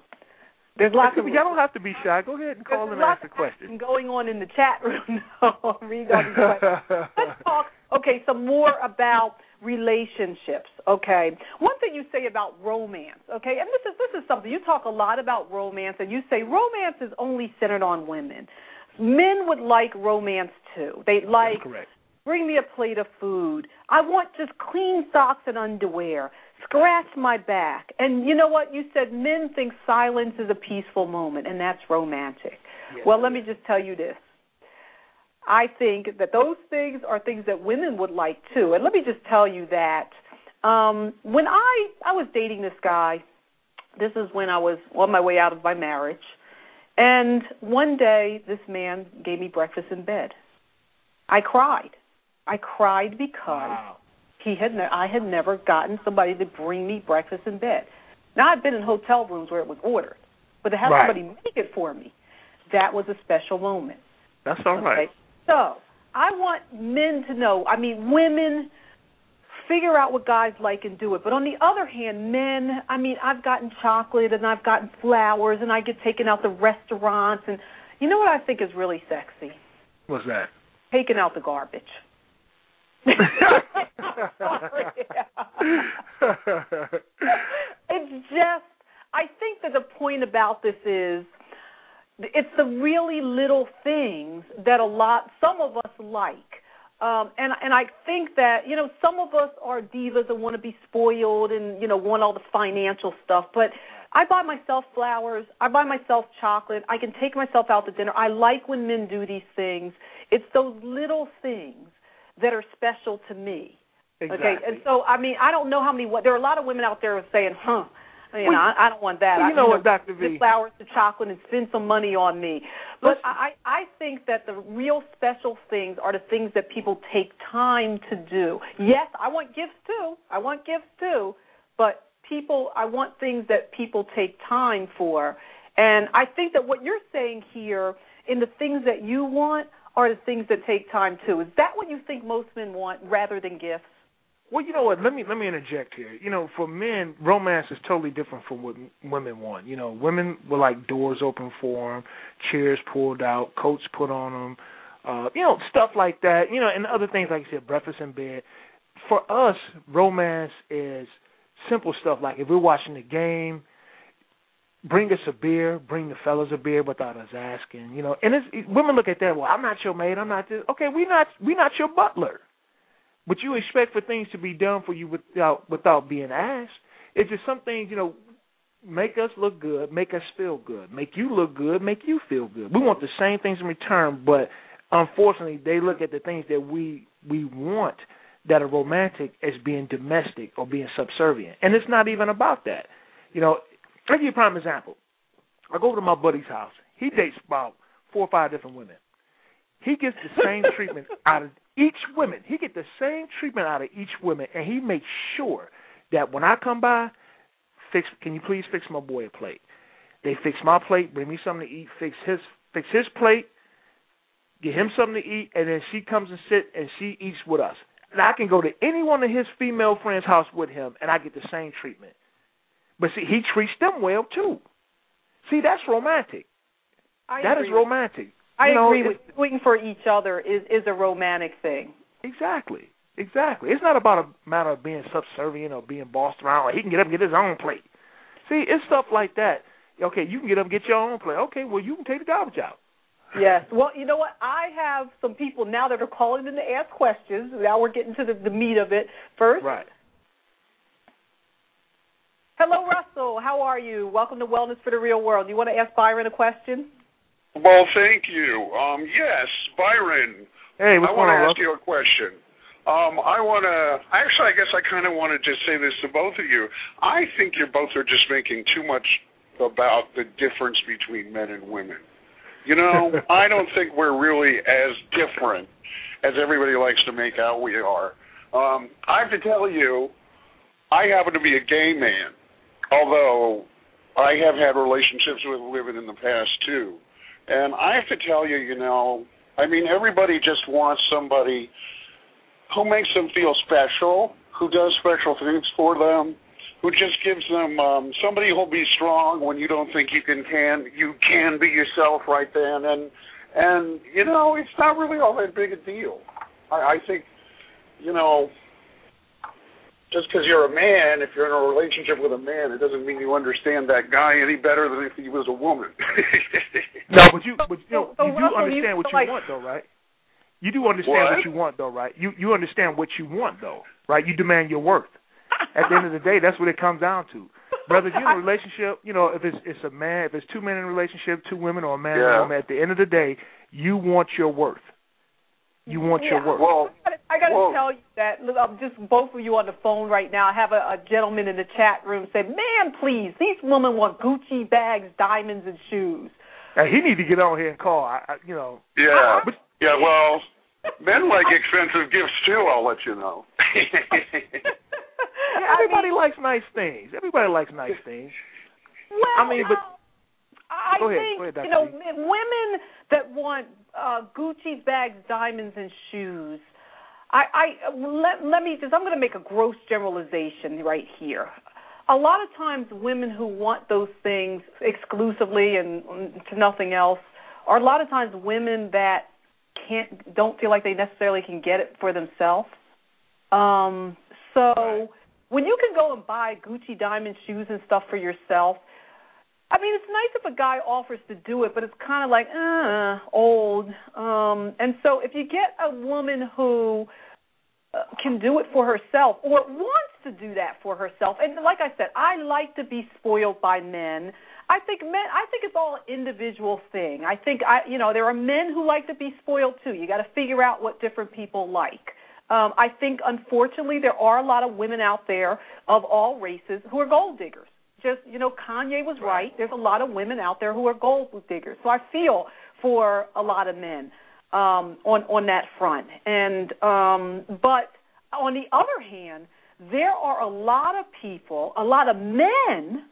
there's lots of Y'all don't have to be shy. Go ahead and call and ask a question. going on in the chat room. now. I'm reading all these questions. Let's talk. Okay, some more about relationships. Okay, one thing you say about romance. Okay, and this is this is something you talk a lot about romance, and you say romance is only centered on women. Men would like romance too. They like bring me a plate of food. I want just clean socks and underwear. Scratch my back. And you know what? You said men think silence is a peaceful moment, and that's romantic. Yes, well, let me just tell you this. I think that those things are things that women would like too. And let me just tell you that um when I I was dating this guy, this is when I was on my way out of my marriage. And one day this man gave me breakfast in bed. I cried. I cried because Wow. he had ne- I had never gotten somebody to bring me breakfast in bed. Now I've been in hotel rooms where it was ordered, but to have Right. somebody make it for me, that was a special moment. That's all right. Okay. So I want men to know. I mean, women figure out what guys like and do it. But on the other hand, men. I mean, I've gotten chocolate and I've gotten flowers and I get taken out to restaurants and you know what I think is really sexy? What's that? Taking out the garbage. it's just I think that the point about this is it's the really little things that a lot some of us like. Um and and I think that, you know, some of us are divas and want to be spoiled and, you know, want all the financial stuff, but I buy myself flowers, I buy myself chocolate, I can take myself out to dinner. I like when men do these things. It's those little things that are special to me. exactly. Okay, and so I mean, I don't know how many. There are a lot of women out there saying, "Huh, you know, Well, I, I don't want that." well, I, you know what, Dr. V? Flowers to chocolate and spend some money on me. But Listen. I, I think that the real special things are the things that people take time to do. Yes, I want gifts too. I want gifts too. But people, I want things that people take time for. And I think that what you're saying here in the things that you want are the things that take time too. Is that what you think most men want rather than gifts? Well, you know what? Let me let me interject here. You know, for men, romance is totally different from what women want. You know, women will like doors open for them, chairs pulled out, coats put on them, uh, you know, stuff like that. You know, and other things like you said, breakfast in bed. For us, romance is simple stuff like if we're watching the game, bring us a beer, bring the fellas a beer without us asking. You know, and it's, it, women look at that. Well, I'm not your maid. I'm not this. Okay, we not we not your butler. But you expect for things to be done for you without without being asked. It's just some things, you know, make us look good, make us feel good, make you look good, make you feel good. We want the same things in return, but unfortunately, they look at the things that we we want that are romantic as being domestic or being subservient, and it's not even about that. You know, I'll give you a prime example. I go over to my buddy's house. He dates about four or five different women. He gets the same treatment out of each woman. He gets the same treatment out of each woman, and he makes sure that when I come by, fix. Can you please fix my boy a plate? They fix my plate, bring me something to eat, fix his fix his plate, get him something to eat, and then she comes and sit and she eats with us. And I can go to any one of his female friends' house with him, and I get the same treatment. But see, he treats them well too. See, that's romantic. I That is agree romantic. I You agree with doing for each other is is a romantic thing. Exactly. Exactly. It's not about a matter of being subservient or being bossed around. Like he can get up and get his own plate. See, it's stuff like that. Okay, you can get up and get your own plate. Okay, well you can take the garbage out. Yes. Well, you know what? I have some people now that are calling in to ask questions. Now we're getting to the, the meat of it. First, Right. hello, Russell. How are you? Welcome to Wellness for the Real World. You want to ask Byron a question? Well, thank you. Um, yes, Byron. Hey, what's I want to ask you a question. Um, I want to. Actually, I guess I kind of want to just say this to both of you. I think you both are just making too much about the difference between men and women. You know, I don't think we're really as different as everybody likes to make out we are. Um, I have to tell you, I happen to be a gay man, although I have had relationships with women in the past too. And I have to tell you, you know, I mean, everybody just wants somebody who makes them feel special, who does special things for them, who just gives them um, somebody who'll be strong when you don't think you can can you can be yourself right then, and and you know, it's not really all that big a deal. I, I think, you know, just because you're a man, if you're in a relationship with a man, it doesn't mean you understand that guy any better than if he was a woman. no, but you, but you, know, you do understand what you want, though, right? You do understand what? what you want, though, right? You you understand what you want, though, right? You demand your worth. At the end of the day, that's what it comes down to. Brother, if you're in a relationship, you know, if it's it's a man, if it's two men in a relationship, two women, or a man yeah. and a woman, at the end of the day, you want your worth. You want yeah. your worth. Well, I got to tell you that um, just both of you on the phone right now. I have a, a gentleman in the chat room say, "Man, please, these women want Gucci bags, diamonds, and shoes." Hey, he need to get on here and call. I, I, you know. Yeah. But, yeah. Well, men like expensive gifts too. I'll let you know. yeah, Everybody I mean, likes nice things. Everybody likes nice things. Well, I mean, but I go ahead, think go ahead, you know women that want uh Gucci bags, diamonds, and shoes. I, I let let me just. I'm going to make a gross generalization right here. A lot of times, women who want those things exclusively and to nothing else are a lot of times women that can't don't feel like they necessarily can get it for themselves. Um, so when you can go and buy Gucci diamond shoes and stuff for yourself, I mean, it's nice if a guy offers to do it, but it's kind of like, uh, old. Um, and so if you get a woman who uh, can do it for herself or wants to do that for herself, and like I said, I like to be spoiled by men. I think men. I think it's all individual thing. I think I, you know, there are men who like to be spoiled too. You got to figure out what different people like. Um, I think, unfortunately, there are a lot of women out there of all races who are gold diggers. Just, you know, Kanye was right. There's a lot of women out there who are gold diggers. So I feel for a lot of men um, on on that front. And um, but on the other hand, there are a lot of people, a lot of men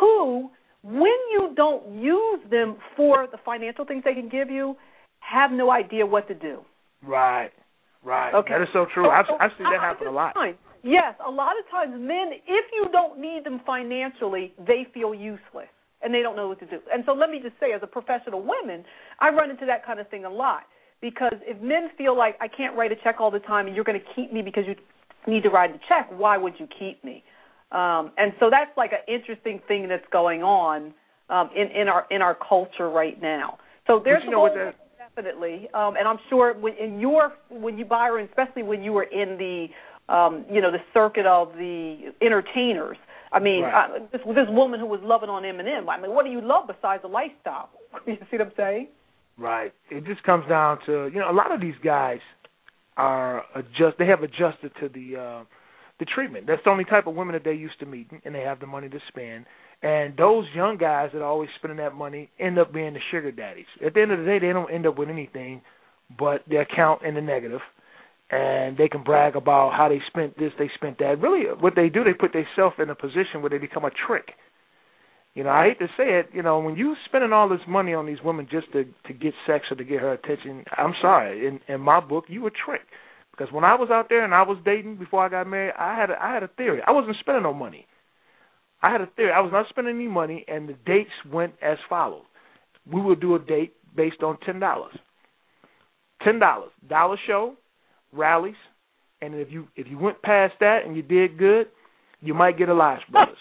who, when you don't use them for the financial things they can give you, have no idea what to do. Right. Right. Okay. That is so true. I've, I've seen that happen a lot. Fine. Yes, a lot of times men, if you don't need them financially, they feel useless and they don't know what to do. And so let me just say, as a professional woman, I run into that kind of thing a lot because if men feel like I can't write a check all the time and you're going to keep me because you need to write a check, why would you keep me? Um, and so that's like an interesting thing that's going on um, in in our in our culture right now. So there's you know that, definitely, um, and I'm sure when, in your when you Byron, especially when you were in the um, you know the circuit of the entertainers. I mean, right. uh, this this woman who was loving on Eminem. I mean, what do you love besides the lifestyle? you see what I'm saying? Right. It just comes down to you know a lot of these guys are adjust. They have adjusted to the uh, the treatment. That's the only type of women that they used to meet, and they have the money to spend. And those young guys that are always spending that money end up being the sugar daddies. At the end of the day, they don't end up with anything but their account in the negative, and they can brag about how they spent this, they spent that. Really, what they do, they put themselves in a position where they become a trick. You know, I hate to say it. You know, when you spending all this money on these women just to to get sex or to get her attention, I'm sorry. In in my book, you a trick. Because when I was out there and I was dating before I got married, I had a, I had a theory. I wasn't spending no money. I had a theory. I was not spending any money, and the dates went as follows. We would do a date based on ten dollars. Ten dollars, dollar show, Rally's, and if you if you went past that and you did good, you might get a Elias Brothers.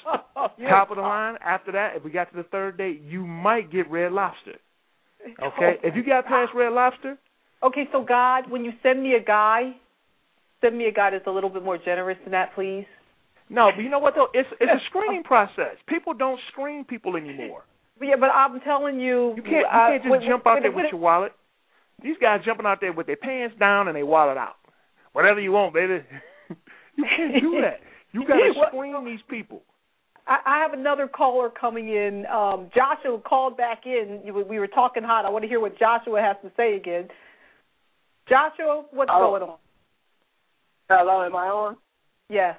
yes. Top of the line. After that, if we got to the third date, you might get Red Lobster. Okay, if you got past Red Lobster. Okay, so God, when you send me a guy, send me a guy that's a little bit more generous than that, please. No, but you know what though? It's it's a screening process. People don't screen people anymore. But yeah, but I'm telling you, you can't you uh, can't just with, jump out with, there with, with your wallet. These guys jumping out there with their pants down and their wallet out. Whatever you want, baby. you can't do that. You got to screen these people. I, I have another caller coming in. Um, Joshua called back in. We were talking hot. I want to hear what Joshua has to say again. Joshua, what's Oh. going on? Hello, am I on? Yes.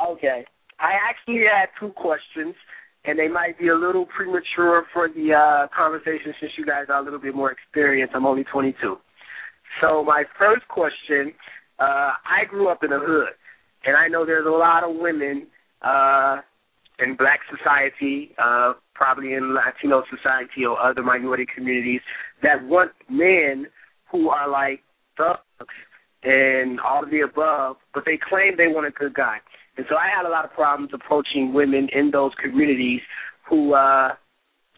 Okay. I actually had two questions, and they might be a little premature for the uh, conversation since you guys are a little bit more experienced. I'm only 22. So my first question, uh, I grew up in the hood, and I know there's a lot of women uh, in black society, uh, probably in Latino society or other minority communities that want men who are like thugs and all of the above, but they claim they want a good guy. And so I had a lot of problems approaching women in those communities who, uh,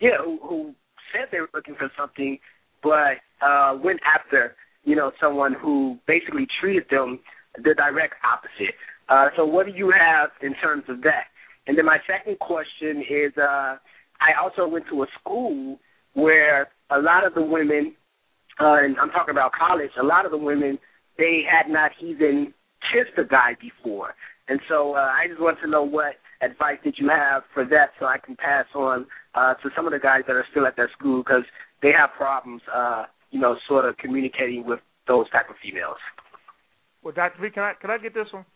yeah, who, who said they were looking for something, but uh, went after, you know, someone who basically treated them the direct opposite. Uh, so what do you have in terms of that? And then my second question is, uh, I also went to a school where a lot of the women, uh, and I'm talking about college, a lot of the women, they had not even kissed a guy before. And so uh, I just want to know what advice did you have for that so I can pass on uh, to some of the guys that are still at that school because they have problems, uh, you know, sort of communicating with those type of females. Well, Dr. V, can I can I get this one?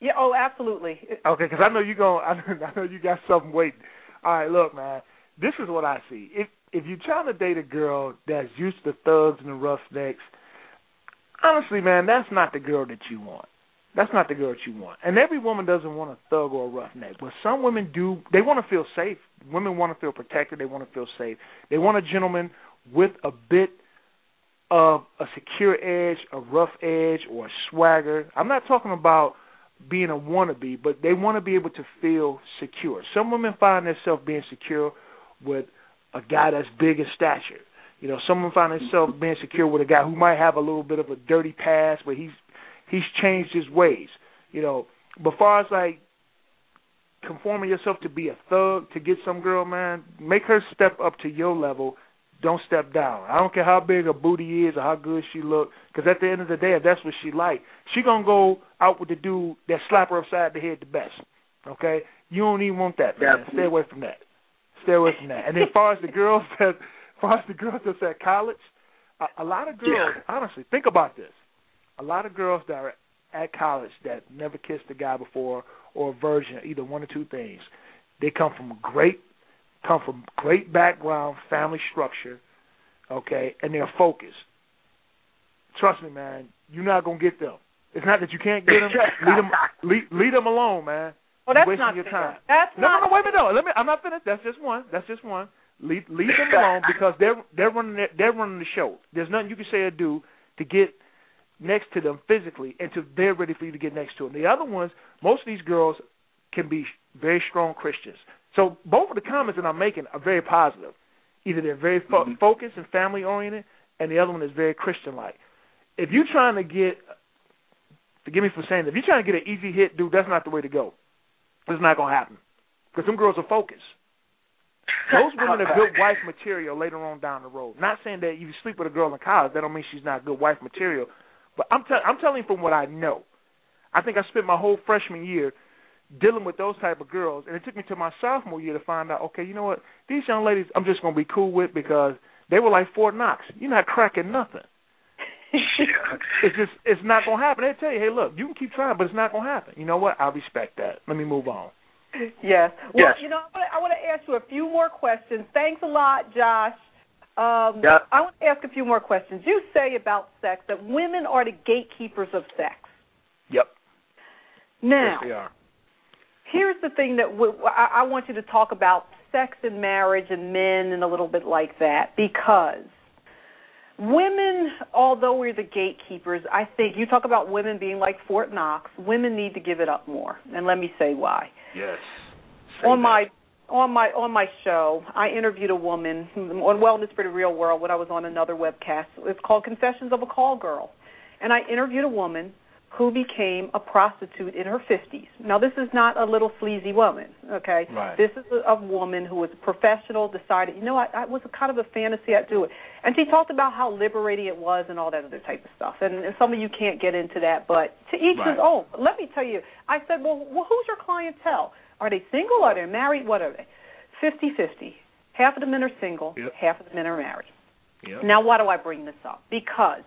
Yeah. Oh, absolutely. Okay, because I know you going. I know, I know you got something waiting. All right, look, man. This is what I see. If if you're trying to date a girl that's used to thugs and the roughnecks, honestly, man, that's not the girl that you want. That's not the girl that you want. And every woman doesn't want a thug or a roughneck, but some women do. They want to feel safe. Women want to feel protected. They want to feel safe. They want a gentleman with a bit of a secure edge, a rough edge, or a swagger. I'm not talking about being a wannabe, but they want to be able to feel secure. Some women find themselves being secure with a guy that's big in stature. You know, some women find themselves being secure with a guy who might have a little bit of a dirty past, but he's he's changed his ways. You know, but far as like conforming yourself to be a thug to get some girl, man, make her step up to your level. Don't step down. I don't care how big her booty is or how good she look, because at the end of the day, if that's what she like, she gonna go out with the dude that slap her upside the head the best. Okay, you don't even want that, man. Yeah. Stay away from that. Stay away from that. And then, as far as the girls that, as far as the girls that's at college, a, a lot of girls, Yeah. honestly, think about this. A lot of girls that are at college that never kissed a guy before or a virgin, either one or two things. They come from great come from great background, family structure, okay, and they're focused. Trust me, man, you're not gonna get them. It's not that you can't get them. lead them, lead, lead them alone, man. Well, that's You're wasting not your fair. time. That's No, not. no, no, wait a minute. No, let me. I'm not finished. That's just one. That's just one. Leave leave them alone because they're they're running their, they're running the show. There's nothing you can say or do to get next to them physically until they're ready for you to get next to them. The other ones, most of these girls can be very strong Christians. So both of the comments that I'm making are very positive. Either they're very fo- Mhm. focused and family oriented, and the other one is very Christian like. If you're trying to get, forgive me for saying, that, if you're trying to get an easy hit, dude, that's not the way to go. It's not gonna happen because some girls are focused. Those women are good wife material later on down the road. Not saying that if you sleep with a girl in college, that don't mean she's not good wife material. But I'm tell I'm telling you from what I know. I think I spent my whole freshman year dealing with those type of girls, and it took me to my sophomore year to find out. Okay, you know what? These young ladies, I'm just gonna be cool with because they were like Fort Knox. You're not cracking nothing. It's just it's not gonna happen. They tell you, hey, look, you can keep trying, but it's not gonna happen. You know what? I respect that. Let me move on. Yes. Well, Yes. you know, I want to ask you a few more questions. Thanks a lot, Josh. Um, Yeah. I want to ask a few more questions. You say about sex that women are the gatekeepers of sex. Yep. Now, Yes, they are. Here's the thing that w- I, I want you to talk about sex and marriage and men and a little bit like that because women, although we're the gatekeepers, I think you talk about women being like Fort Knox. Women need to give it up more, and let me say why. Yes. on my on my on my show, I interviewed a woman on Wellness for the Real World when I was on another webcast. It's called Confessions of a Call Girl, and I interviewed a woman who became a prostitute in her 50s. Now, this is not a little sleazy woman, okay? Right. This is a, a woman who was a professional, decided, you know, I, I was a kind of a fantasy, I'd do it. And she talked about how liberating it was and all that other type of stuff. And, and some of you can't get into that, but to each Right. his own. Let me tell you, I said, well, well, who's your clientele? Are they single? Are they married? What are they? Fifty-fifty. Half of the men are single, Yep. half of the men are married. Yep. Now, why do I bring this up? Because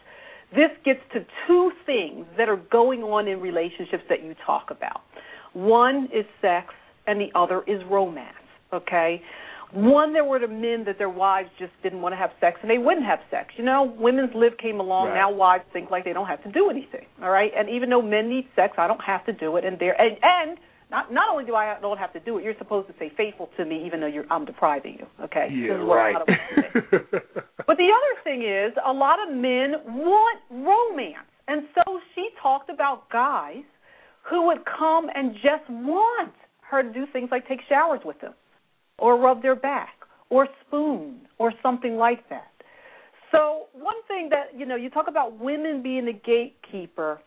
this gets to two things that are going on in relationships that you talk about. One is sex, and the other is romance. Okay, one, there were the men that their wives just didn't want to have sex, and they wouldn't have sex. You know, women's lib came along. Right. Now wives think like they don't have to do anything. All right, and even though men need sex, I don't have to do it. And there, and, and not not only do I don't have to do it, you're supposed to stay faithful to me, even though you're I'm depriving you. Okay, Yeah, This is what a right. lot of women think. But the other thing is, a lot of men want romance. And so she talked about guys who would come and just want her to do things like take showers with them, or rub their back, or spoon, or something like that. So, one thing that, you know, you talk about women being the gatekeeper.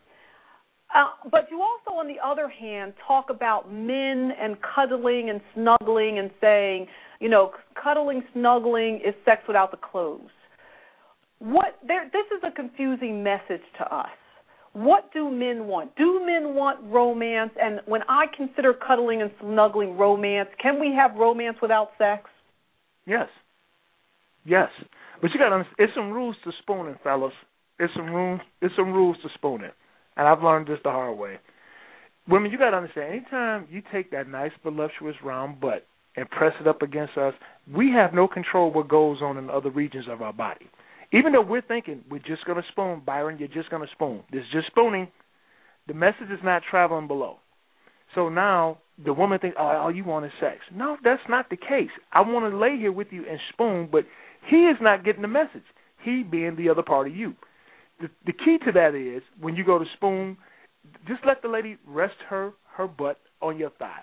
Uh, but you also, on the other hand, talk about men and cuddling and snuggling and saying, you know, cuddling, snuggling is sex without the clothes. What there? This is a confusing message to us. What do men want? Do men want romance? And when I consider cuddling and snuggling romance, can we have romance without sex? Yes. Yes. But you got to it's some rules to spooning, fellas. It's some rules. It's some rules to spooning, and I've learned this the hard way. Women, you got to understand. Anytime you take that nice, voluptuous round butt and press it up against us, we have no control what goes on in other regions of our body. Even though we're thinking we're just going to spoon, Byron, you're just going to spoon. This is just spooning. The message is not traveling below. So now the woman thinks, oh, all you want is sex. No, that's not the case. I want to lay here with you and spoon, but he is not getting the message. He being the other part of you. The, the key to that is when you go to spoon, just let the lady rest her her butt on your thigh.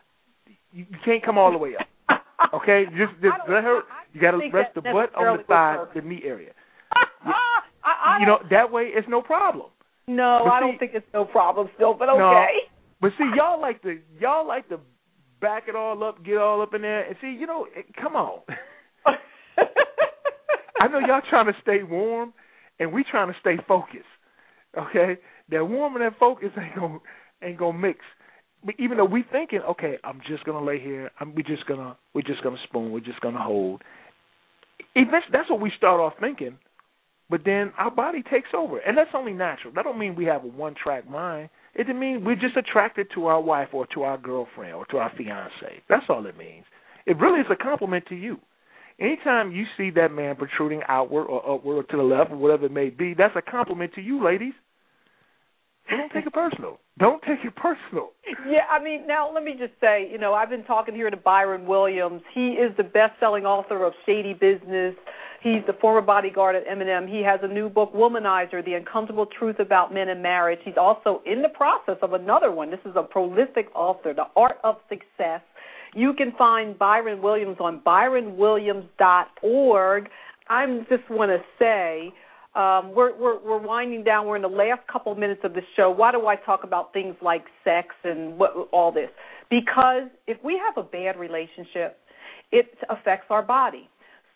You, you can't come all the way up. Okay, just just let her. You got to rest the butt on the thigh, the knee area. I, I You know that way it's no problem. no, but I see- don't think it's no problem still, but No. okay. But see, y'all like to y'all like to back it all up, get all up in there, and see, you know, come on. I know y'all trying to stay warm, and we trying to stay focused. Okay, that warm and that focus ain't gonna ain't gonna mix. But even though we thinking, okay, I'm just gonna lay here, I'm, we just gonna we're just gonna spoon, we're just gonna hold. Eventually, that's what we start off thinking, but then our body takes over, and that's only natural. That don't mean we have a one track mind. It just means we're just attracted to our wife or to our girlfriend or to our fiance. That's all it means. It really is a compliment to you. Anytime you see that man protruding outward or upward or to the left or whatever it may be, that's a compliment to you, ladies. So don't take it personal. Don't take it personal. Yeah, I mean, now let me just say, you know, I've been talking here to Byron Williams. He is the best-selling author of Shady Bizzness. He's the former bodyguard at Eminem. He has a new book, Womanizer: The Uncomfortable Truth About Men and Marriage. He's also in the process of another one. This is a prolific author, The Art of Success. You can find Byron Williams on byronwilliams.org. I just want to say um, we're, we're we're winding down. We're in the last couple minutes of the show. Why do I talk about things like sex and what, all this? Because if we have a bad relationship, it affects our body.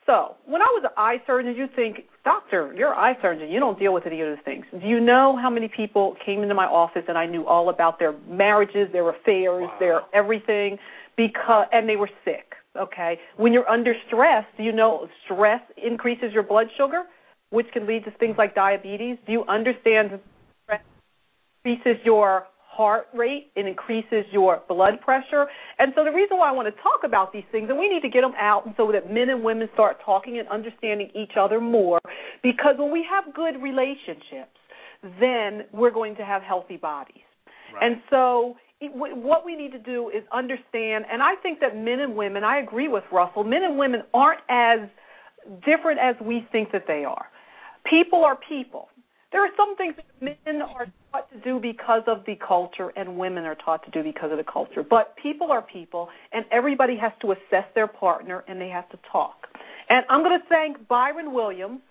So when I was an eye surgeon, you think, doctor, you're an eye surgeon. You don't deal with any of those things. Do you know how many people came into my office and I knew all about their marriages, their affairs, their everything, because and they were sick. Okay, when you're under stress, do you know stress increases your blood sugar, which can lead to things like diabetes? Do you understand stress increases your heart rate, it increases your blood pressure. And so the reason why I want to talk about these things, and we need to get them out so that men and women start talking and understanding each other more, because when we have good relationships, then we're going to have healthy bodies. And so what we need to do is understand, and I think that men and women, I agree with Russell, men and women aren't as different as we think that they are. People are people. There are some things that men are taught to do because of the culture and women are taught to do because of the culture. But people are people and everybody has to assess their partner and they have to talk. And I'm going to thank Byron Williams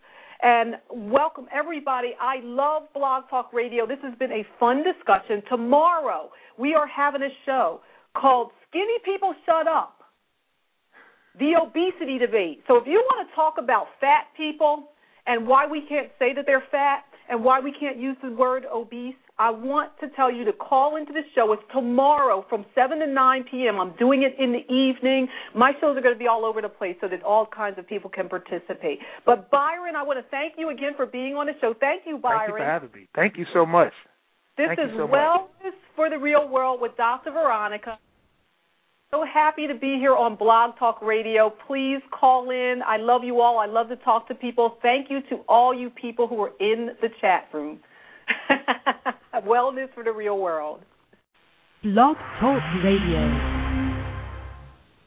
and welcome everybody. I love Blog Talk Radio. This has been a fun discussion. Tomorrow we are having a show called Skinny People Shut Up. The obesity debate. So if you want to talk about fat people and why we can't say that they're fat, and why we can't use the word obese, I want to tell you to call into the show. It's tomorrow from 7 to 9 p.m. I'm doing it in the evening. My shows are going to be all over the place so that all kinds of people can participate. But Byron, I want to thank you again for being on the show. Thank you, Byron. Thank you for having me. Thank you so much. This thank is so Wellness for the Real World with Dr. Veronica. So happy to be here on Blog Talk Radio. Please call in. I love you all. I love to talk to people. Thank you to all you people who are in the chat room. Wellness for the real world. Blog Talk Radio.